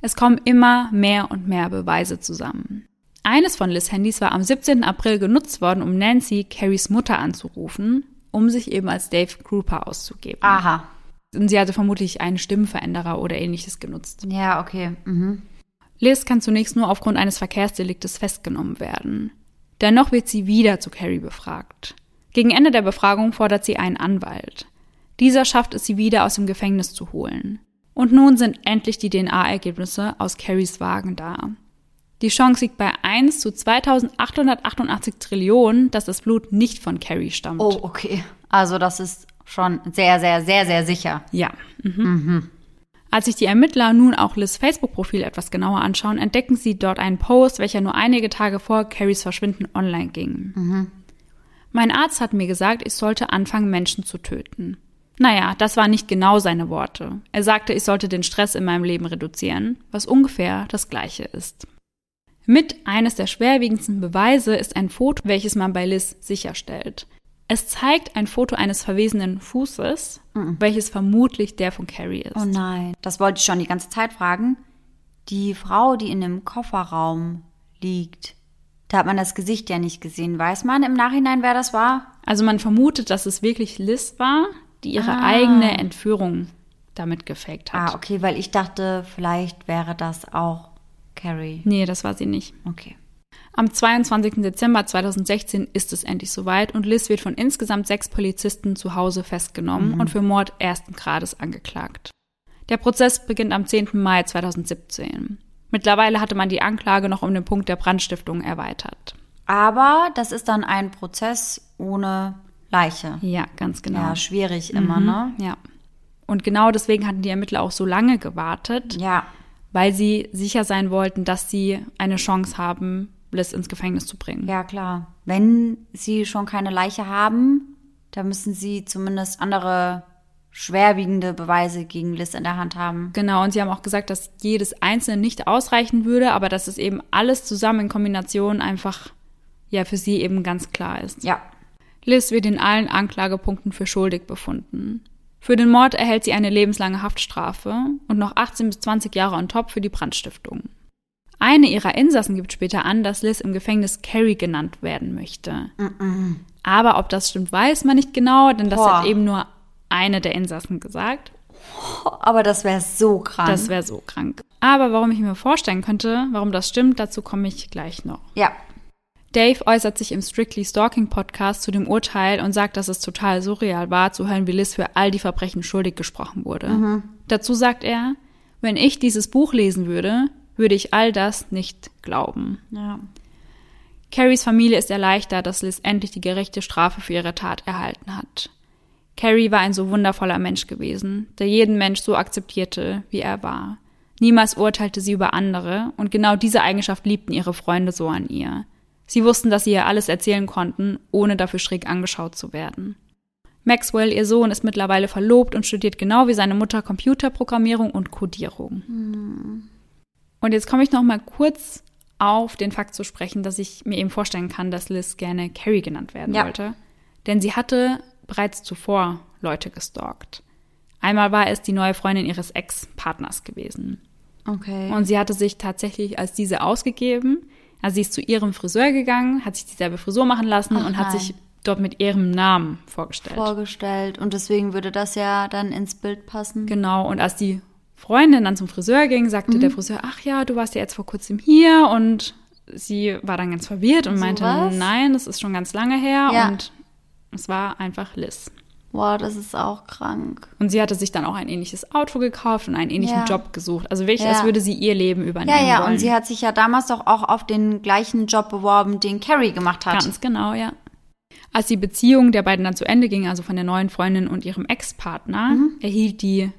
Es kommen immer mehr und mehr Beweise zusammen. Eines von Liz Handys war am 17. April genutzt worden, um Nancy, Carries Mutter, anzurufen, um sich eben als Dave Grouper auszugeben. Aha. Und sie hatte vermutlich einen Stimmenveränderer oder ähnliches genutzt. Ja, okay. Mhm. Liz kann zunächst nur aufgrund eines Verkehrsdeliktes festgenommen werden. Dennoch wird sie wieder zu Carrie befragt. Gegen Ende der Befragung fordert sie einen Anwalt. Dieser schafft es, sie wieder aus dem Gefängnis zu holen. Und nun sind endlich die DNA-Ergebnisse aus Carries Wagen da. Die Chance liegt bei 1 zu 2888 Trillionen, dass das Blut nicht von Carrie stammt. Oh, okay. Also das ist schon sehr, sehr, sehr, sehr sicher. Ja. Mhm. Als sich die Ermittler nun auch Liz Facebook-Profil etwas genauer anschauen, entdecken sie dort einen Post, welcher nur einige Tage vor Carries Verschwinden online ging. Mein Arzt hat mir gesagt, ich sollte anfangen, Menschen zu töten. Naja, das waren nicht genau seine Worte. Er sagte, ich sollte den Stress in meinem Leben reduzieren, was ungefähr das gleiche ist. Mit eines der schwerwiegendsten Beweise ist ein Foto, welches man bei Liz sicherstellt. Es zeigt ein Foto eines verwesenen Fußes, welches vermutlich der von Carrie ist. Oh nein. Das wollte ich schon die ganze Zeit fragen. Die Frau, die in dem Kofferraum liegt, da hat man das Gesicht ja nicht gesehen. Weiß man im Nachhinein, wer das war? Also man vermutet, dass es wirklich Liz war, die ihre Ah. eigene Entführung damit gefaked hat. Ah, okay, weil ich dachte, vielleicht wäre das auch Carrie. Nee, das war sie nicht. Okay. Am 22. Dezember 2016 ist es endlich soweit und Liz wird von insgesamt sechs Polizisten zu Hause festgenommen und für Mord ersten Grades angeklagt. Der Prozess beginnt am 10. Mai 2017. Mittlerweile hatte man die Anklage noch um den Punkt der Brandstiftung erweitert. Aber das ist dann ein Prozess ohne Leiche. Ja, ganz genau. Ja, schwierig immer, ne? Ja. Und genau deswegen hatten die Ermittler auch so lange gewartet, Ja. weil sie sicher sein wollten, dass sie eine Chance haben, Liz ins Gefängnis zu bringen. Ja, klar. Wenn sie schon keine Leiche haben, dann müssen sie zumindest andere schwerwiegende Beweise gegen Liz in der Hand haben. Genau, und sie haben auch gesagt, dass jedes einzelne nicht ausreichen würde, aber dass es eben alles zusammen in Kombination einfach ja für sie eben ganz klar ist. Ja. Liz wird in allen Anklagepunkten für schuldig befunden. Für den Mord erhält sie eine lebenslange Haftstrafe und noch 18 bis 20 Jahre on top für die Brandstiftung. Eine ihrer Insassen gibt später an, dass Liz im Gefängnis Carrie genannt werden möchte. Aber ob das stimmt, weiß man nicht genau, denn das Boah. hat eben nur eine der Insassen gesagt. Aber das wäre so krank. Das wäre so krank. Aber warum ich mir vorstellen könnte, warum das stimmt, dazu komme ich gleich noch. ja. Dave äußert sich im Strictly Stalking Podcast zu dem Urteil und sagt, dass es total surreal war, zu hören, wie Liz für all die Verbrechen schuldig gesprochen wurde. Dazu sagt er, wenn ich dieses Buch lesen würde, würde ich all das nicht glauben. Ja. Carries Familie ist erleichtert, dass Liz endlich die gerechte Strafe für ihre Tat erhalten hat. Carrie war ein so wundervoller Mensch gewesen, der jeden Mensch so akzeptierte, wie er war. Niemals urteilte sie über andere, und genau diese Eigenschaft liebten ihre Freunde so an ihr. Sie wussten, dass sie ihr alles erzählen konnten, ohne dafür schräg angeschaut zu werden. Maxwell, ihr Sohn, ist mittlerweile verlobt und studiert genau wie seine Mutter Computerprogrammierung und Codierung. Und jetzt komme ich noch mal kurz auf den Fakt zu sprechen, dass ich mir eben vorstellen kann, dass Liz gerne Carrie genannt werden Ja. wollte. Denn sie hatte bereits zuvor Leute gestalkt. Einmal war es die neue Freundin ihres Ex-Partners gewesen. Okay. Und sie hatte sich tatsächlich als diese ausgegeben. Also sie ist zu ihrem Friseur gegangen, hat sich dieselbe Frisur machen lassen Ach und hat nein. sich dort mit ihrem Namen vorgestellt. vorgestellt. Und deswegen würde das ja dann ins Bild passen. Genau, und als die Freundin dann zum Friseur ging, sagte Mhm. der Friseur, ach ja, du warst ja jetzt vor kurzem hier und sie war dann ganz verwirrt und So meinte, was? nein, das ist schon ganz lange her Ja. und es war einfach Liz. Wow, das ist auch krank. Und sie hatte sich dann auch ein ähnliches Auto gekauft und einen ähnlichen Ja. Job gesucht. Also wirklich, Ja. als würde sie ihr Leben übernehmen Ja, ja, wollen. und sie hat sich ja damals doch auch auf den gleichen Job beworben, den Carrie gemacht hat. Ganz genau, ja. Als die Beziehung der beiden dann zu Ende ging, also von der neuen Freundin und ihrem Ex-Partner, Mhm. erhielt die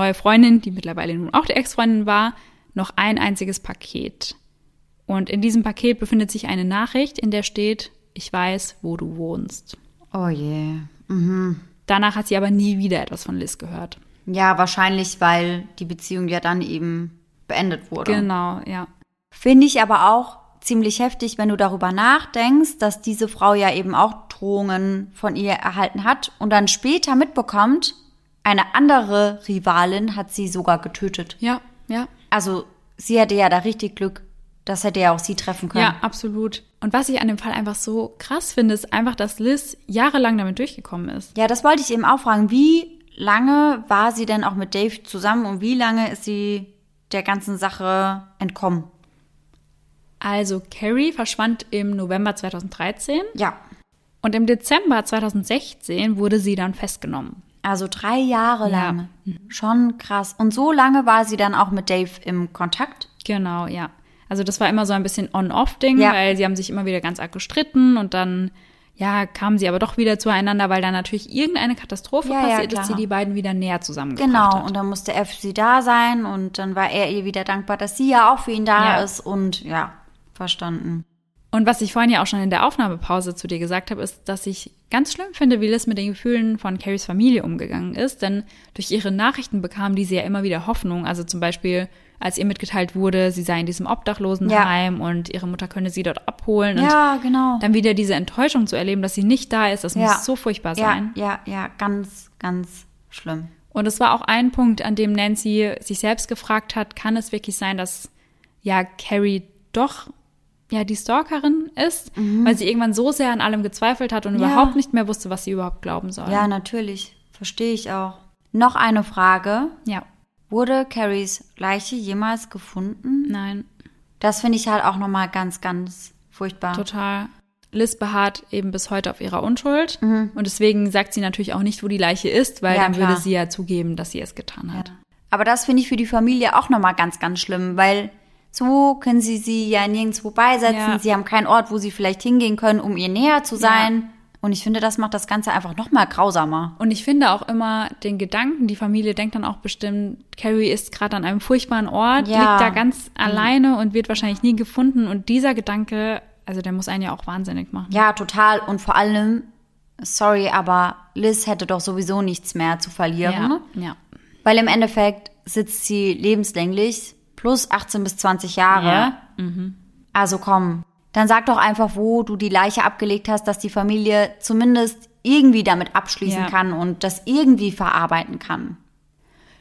neue Freundin, die mittlerweile nun auch die Ex-Freundin war, noch ein einziges Paket. Und in diesem Paket befindet sich eine Nachricht, in der steht, ich weiß, wo du wohnst. Oh je. Danach hat sie aber nie wieder etwas von Liz gehört. Ja, wahrscheinlich, weil die Beziehung ja dann eben beendet wurde. Genau, ja. Finde ich aber auch ziemlich heftig, wenn du darüber nachdenkst, dass diese Frau ja eben auch Morddrohungen von ihr erhalten hat und dann später mitbekommt, eine andere Rivalin hat sie sogar getötet. Ja, ja. Also sie hatte ja da richtig Glück. Das hätte ja auch sie treffen können. Ja, absolut. Und was ich an dem Fall einfach so krass finde, ist einfach, dass Liz jahrelang damit durchgekommen ist. Ja, das wollte ich eben auch fragen. Wie lange war sie denn auch mit Dave zusammen und wie lange ist sie der ganzen Sache entkommen? Also Carrie verschwand im November 2013 Ja. und im Dezember 2016 wurde sie dann festgenommen. Also drei Jahre Ja. lang. Schon krass. Und so lange war sie dann auch mit Dave im Kontakt? Genau, ja. Also das war immer so ein bisschen On-Off-Ding, Ja. weil sie haben sich immer wieder ganz arg gestritten und dann, ja, kamen sie aber doch wieder zueinander, weil dann natürlich irgendeine Katastrophe Ja, passiert ist, die klar. die beiden wieder näher zusammengebracht Genau. hat. Und dann musste er für sie da sein und dann war er ihr wieder dankbar, dass sie ja auch für ihn da ist und ja, verstanden. Und was ich vorhin ja auch schon in der Aufnahmepause zu dir gesagt habe, ist, dass ich ganz schlimm finde, wie Liz mit den Gefühlen von Carries Familie umgegangen ist. Denn durch ihre Nachrichten bekam diese ja immer wieder Hoffnung. Also zum Beispiel, als ihr mitgeteilt wurde, sie sei in diesem Obdachlosenheim und ihre Mutter könne sie dort abholen. Und Ja, genau. dann wieder diese Enttäuschung zu erleben, dass sie nicht da ist, das Ja. muss so furchtbar sein. Ja, ja, ja, ganz, ganz schlimm. Und es war auch ein Punkt, an dem Nancy sich selbst gefragt hat, kann es wirklich sein, dass ja Carrie doch ja die Stalkerin ist, weil sie irgendwann so sehr an allem gezweifelt hat und Mhm. Ja. überhaupt nicht mehr wusste, was sie überhaupt glauben soll. Ja, natürlich. Verstehe ich auch. Noch eine Frage. Ja, Wurde Carries Leiche jemals gefunden? nein, Das finde ich halt auch nochmal ganz, ganz furchtbar. total. Liz beharrt eben bis heute auf ihrer Unschuld und deswegen sagt sie natürlich auch nicht, wo die Leiche ist, weil Mhm. Ja, dann klar. würde sie ja zugeben, dass sie es getan hat. Aber das finde ich für die Familie auch nochmal ganz, ganz schlimm, weil so können sie sie ja nirgendwo beisetzen. Ja. Sie haben keinen Ort, wo sie vielleicht hingehen können, um ihr näher zu sein. Und ich finde, das macht das Ganze einfach nochmal grausamer. Und ich finde auch immer den Gedanken, die Familie denkt dann auch bestimmt, Carrie ist gerade an einem furchtbaren Ort, Ja. liegt da ganz alleine und wird wahrscheinlich nie gefunden. Und dieser Gedanke, also der muss einen ja auch wahnsinnig machen. Ja, total. Und vor allem, sorry, aber Liz hätte doch sowieso nichts mehr zu verlieren. ja. ja. Weil im Endeffekt sitzt sie lebenslänglich plus 18 bis 20 Jahre. Ja. Also komm, dann sag doch einfach, wo du die Leiche abgelegt hast, dass die Familie zumindest irgendwie damit abschließen Ja. kann und das irgendwie verarbeiten kann.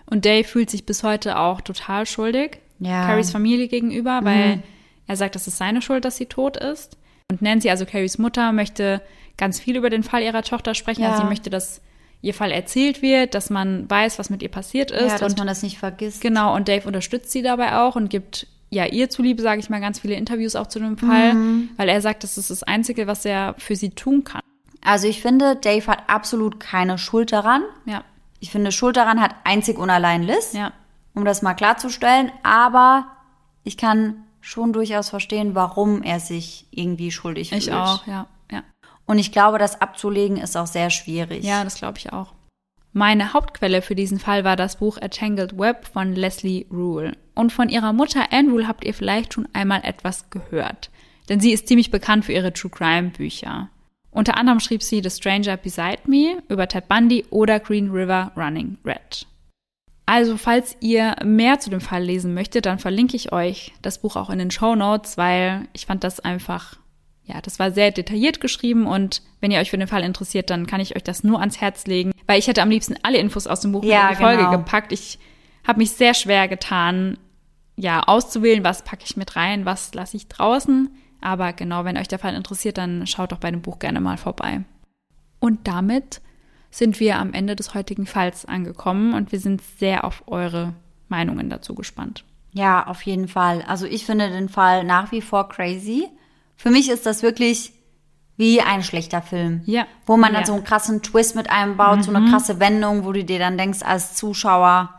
Und Dave fühlt sich bis heute auch total schuldig, Ja. Mhm. Carries Familie gegenüber, weil er sagt, es ist seine Schuld, dass sie tot ist. Und Nancy, also Carries Mutter, möchte ganz viel über den Fall ihrer Tochter sprechen. Ja. Also sie möchte, dass ihr Fall erzählt wird, dass man weiß, was mit ihr passiert ist. Ja, dass und man das nicht vergisst. Genau, und Dave unterstützt sie dabei auch und gibt ja ihr zuliebe, sage ich mal, ganz viele Interviews auch zu dem Fall, Mhm. weil er sagt, das ist das Einzige, was er für sie tun kann. Also ich finde, Dave hat absolut keine Schuld daran. Ja, Ich finde, Schuld daran hat einzig und allein Liz, ja, um das mal klarzustellen. Aber ich kann schon durchaus verstehen, warum er sich irgendwie schuldig ich fühlt. auch, ja, ja. Und ich glaube, das abzulegen ist auch sehr schwierig. Ja, das glaube ich auch. Meine Hauptquelle für diesen Fall war das Buch A Tangled Web von Leslie Rule. Und von ihrer Mutter Anne Rule habt ihr vielleicht schon einmal etwas gehört. Denn sie ist ziemlich bekannt für ihre True Crime Bücher. Unter anderem schrieb sie The Stranger Beside Me über Ted Bundy oder Green River Running Red. Also, falls ihr mehr zu dem Fall lesen möchtet, dann verlinke ich euch das Buch auch in den Show Notes, weil ich fand das einfach, ja, das war sehr detailliert geschrieben und wenn ihr euch für den Fall interessiert, dann kann ich euch das nur ans Herz legen, weil ich hätte am liebsten alle Infos aus dem Buch Ja, in die Folge genau. gepackt. Ich habe mich sehr schwer getan, ja, auszuwählen, was packe ich mit rein, was lasse ich draußen. Aber genau, wenn euch der Fall interessiert, dann schaut doch bei dem Buch gerne mal vorbei. Und damit sind wir am Ende des heutigen Falls angekommen und wir sind sehr auf eure Meinungen dazu gespannt. Ja, auf jeden Fall. Also ich finde den Fall nach wie vor crazy. Für mich ist das wirklich wie ein schlechter Film. Ja. Wo man dann Ja. so einen krassen Twist mit einbaut, so eine krasse Wendung, wo du dir dann denkst als Zuschauer,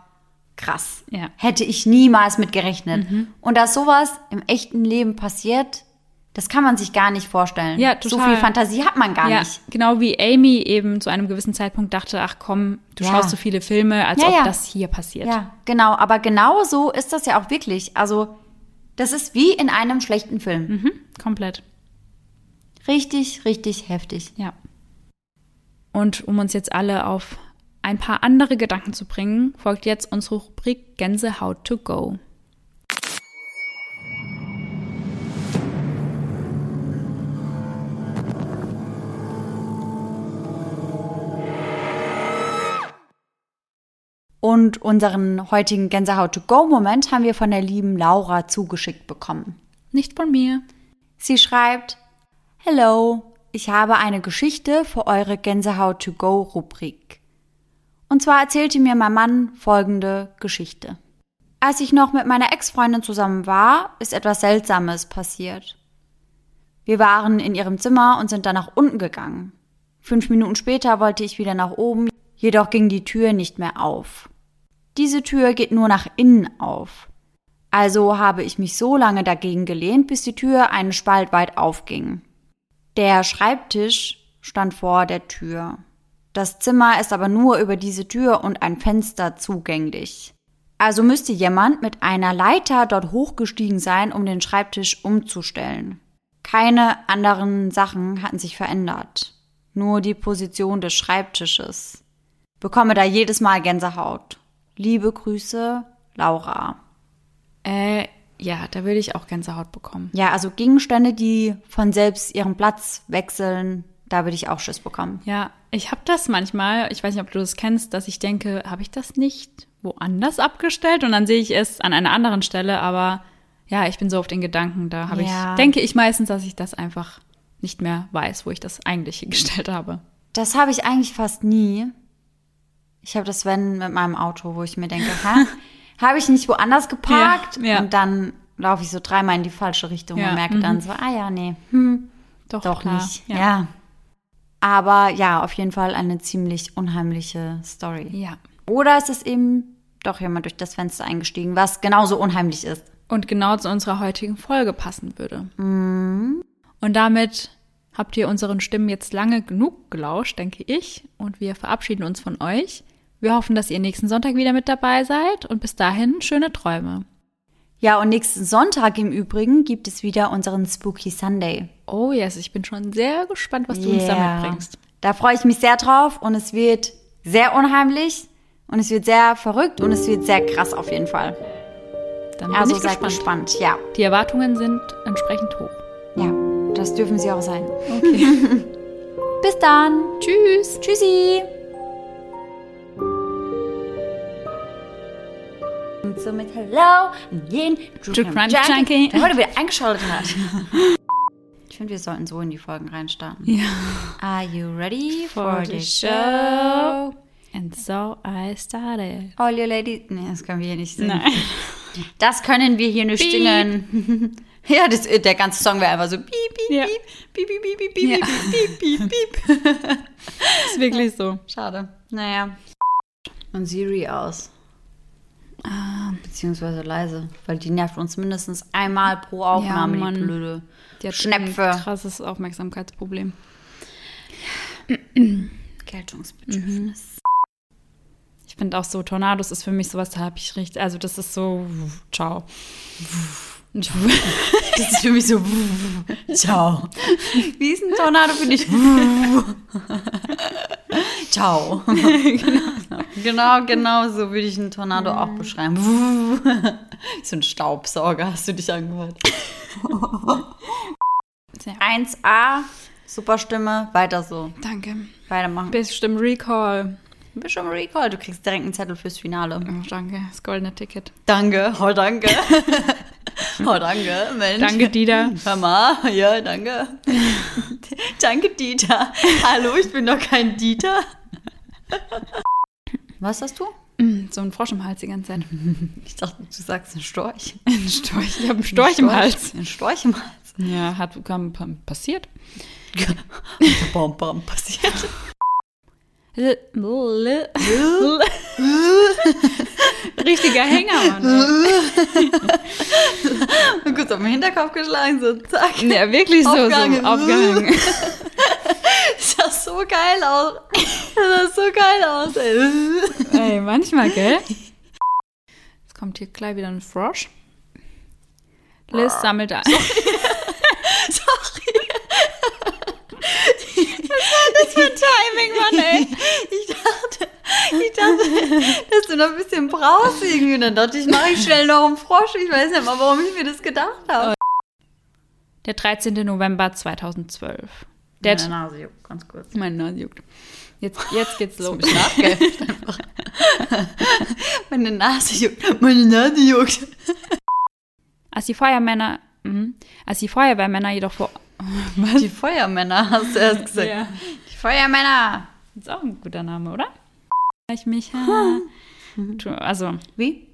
krass. Ja. Hätte ich niemals mit gerechnet. Und dass sowas im echten Leben passiert, das kann man sich gar nicht vorstellen. Ja, So total. viel Fantasie hat man gar ja, nicht. genau wie Amy eben zu einem gewissen Zeitpunkt dachte, ach komm, du Ja. schaust so viele Filme, als Ja, ob das hier passiert. Ja, genau. Aber genau so ist das ja auch wirklich. Also, das ist wie in einem schlechten Film. Mhm, komplett. Richtig, richtig heftig. Ja. Und um uns jetzt alle auf ein paar andere Gedanken zu bringen, folgt jetzt unsere Rubrik Gänsehaut to go. Und unseren heutigen Gänsehaut-to-go-Moment haben wir von der lieben Laura zugeschickt bekommen. Nicht von mir. Sie schreibt, Hello, ich habe eine Geschichte für eure Gänsehaut-to-go-Rubrik. Und zwar erzählte mir mein Mann folgende Geschichte. Als ich noch mit meiner Ex-Freundin zusammen war, ist etwas Seltsames passiert. Wir waren in ihrem Zimmer und sind dann nach unten gegangen. Fünf Minuten später wollte ich wieder nach oben, jedoch ging die Tür nicht mehr auf. Diese Tür geht nur nach innen auf. Also habe ich mich so lange dagegen gelehnt, bis die Tür einen Spalt weit aufging. Der Schreibtisch stand vor der Tür. Das Zimmer ist aber nur über diese Tür und ein Fenster zugänglich. Also müsste jemand mit einer Leiter dort hochgestiegen sein, um den Schreibtisch umzustellen. Keine anderen Sachen hatten sich verändert. Nur die Position des Schreibtisches. Bekomme da jedes Mal Gänsehaut. Liebe Grüße, Laura. Äh, ja, da würde ich auch Gänsehaut bekommen. Ja, also Gegenstände, die von selbst ihren Platz wechseln, da würde ich auch Schiss bekommen. Ja, ich habe das manchmal, ich weiß nicht, ob du das kennst, dass ich denke, habe ich das nicht woanders abgestellt und dann sehe ich es an einer anderen Stelle, aber ja, ich bin so auf den Gedanken, da habe Ja. ich, denke ich meistens, dass ich das einfach nicht mehr weiß, wo ich das eigentlich hingestellt habe. Das habe ich eigentlich fast nie. Ich habe das, wenn, mit meinem Auto, wo ich mir denke, hä? habe ich nicht woanders geparkt? Ja, ja. Und dann laufe ich so dreimal in die falsche Richtung Ja, und merke mhm. dann so, ah ja, nee, hm, Doch, doch klar. nicht. Ja. Aber ja, auf jeden Fall eine ziemlich unheimliche Story. Ja. Oder ist es eben doch jemand durch das Fenster eingestiegen, was genauso unheimlich ist. Und genau zu unserer heutigen Folge passen würde. Mhm. Und damit habt ihr unseren Stimmen jetzt lange genug gelauscht, denke ich. Und wir verabschieden uns von euch. Wir hoffen, dass ihr nächsten Sonntag wieder mit dabei seid. Und bis dahin schöne Träume. Ja, und nächsten Sonntag im Übrigen gibt es wieder unseren Spooky Sunday. Oh yes, ich bin schon sehr gespannt, was du uns da Yeah. mitbringst. Da freue ich mich sehr drauf und es wird sehr unheimlich und es wird sehr verrückt und es wird sehr krass auf jeden Fall. Dann bin Also ich seid gespannt. gespannt. Ja, Die Erwartungen sind entsprechend hoch. ja, das dürfen sie auch sein. Okay. Bis dann. Tschüss. Tschüssi. Und somit Hello an jeden True Crime Junkie. der heute wieder eingeschaltet hat. Ich finde, wir sollten so in die Folgen reinstarten. Ja. Are you ready for, For the show? And so I started. All you ladies. Nee, das können wir hier nicht singen. Nein. Das können wir hier nicht Piep. singen. ja, das, der ganze Song wäre einfach so piep, piep, Ja. piep, piep, piep, piep, piep, Ja. piep, piep, piep, piep. Ist wirklich so. Schade. Naja. Und Siri aus. Ah, Beziehungsweise leise. Weil die nervt uns mindestens einmal pro Aufnahme, Ja, Mann. die blöde. die hat Schnepfe. ein krasses Aufmerksamkeitsproblem. Geltungsbedürfnis. Ich finde auch so, Tornados ist für mich sowas, da habe ich richtig, also das ist so, ciao. Das ist für mich so. Ciao. Wie ist ein Tornado für dich? Ciao. genau, genau so würde ich einen Tornado auch beschreiben. so ein Staubsauger, hast du dich angehört. Ja. 1a, super Stimme, weiter so. Danke. Weitermachen. Bestimmt Recall. Mal recall, du kriegst direkt einen Zettel fürs Finale. Oh, danke, das goldene Ticket. Danke, oh danke. oh danke, Mensch. Danke, Dieter. Hör mal, ja, danke. danke, Dieter. Hallo, ich bin doch kein Dieter. Was hast du? Mm, So ein Frosch im Hals die ganze Zeit. Ich dachte, du sagst ein Storch. Ein Storch. Ich habe einen Storch im Hals. Ein Storch im Hals. Ja, hat kam, kam, passiert. Bam, bam, passiert. Richtiger Hänger, Mann. ey. Kurz auf den Hinterkopf geschlagen, so zack. Ja, wirklich so, Aufgehangen. so aufgehangen. Das sah so geil aus. Das sah so geil aus, ey. Ey, manchmal, gell? Jetzt kommt hier gleich wieder ein Frosch. Liz sammelt ein. Das für Timing, Mann, ey. Ich dachte, ich dachte, dass du noch ein bisschen brauchst irgendwie. Und dann dachte ich, mache ich schnell noch einen Frosch. Ich weiß nicht mal, warum ich mir das gedacht habe. Der 13. November 2012. Der Meine Nase juckt, ganz kurz. Meine Nase juckt. Jetzt, jetzt geht's los. Meine Nase juckt. Meine Nase juckt. Als die Feuermänner, mhm. als die Feuerwehrmänner jedoch vor, Die Feuermänner, hast du erst gesagt. Ja. Die Feuermänner. ist auch ein guter Name, oder? Ich mich, also, Wie?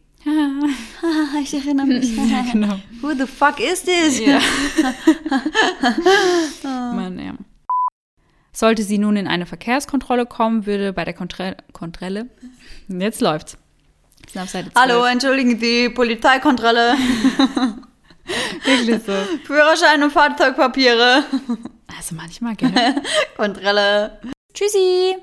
ich erinnere mich. genau. Who the fuck is this? Ja. Mann, ja. Sollte sie nun in eine Verkehrskontrolle kommen, würde bei der Kontrolle, Kontrolle jetzt läuft's. Wir sind auf Seite 12. Hallo, entschuldigen Sie, Polizeikontrolle, wirklich so. Führerschein und Fahrzeugpapiere. Also manchmal, gell? Kontrolle. Tschüssi.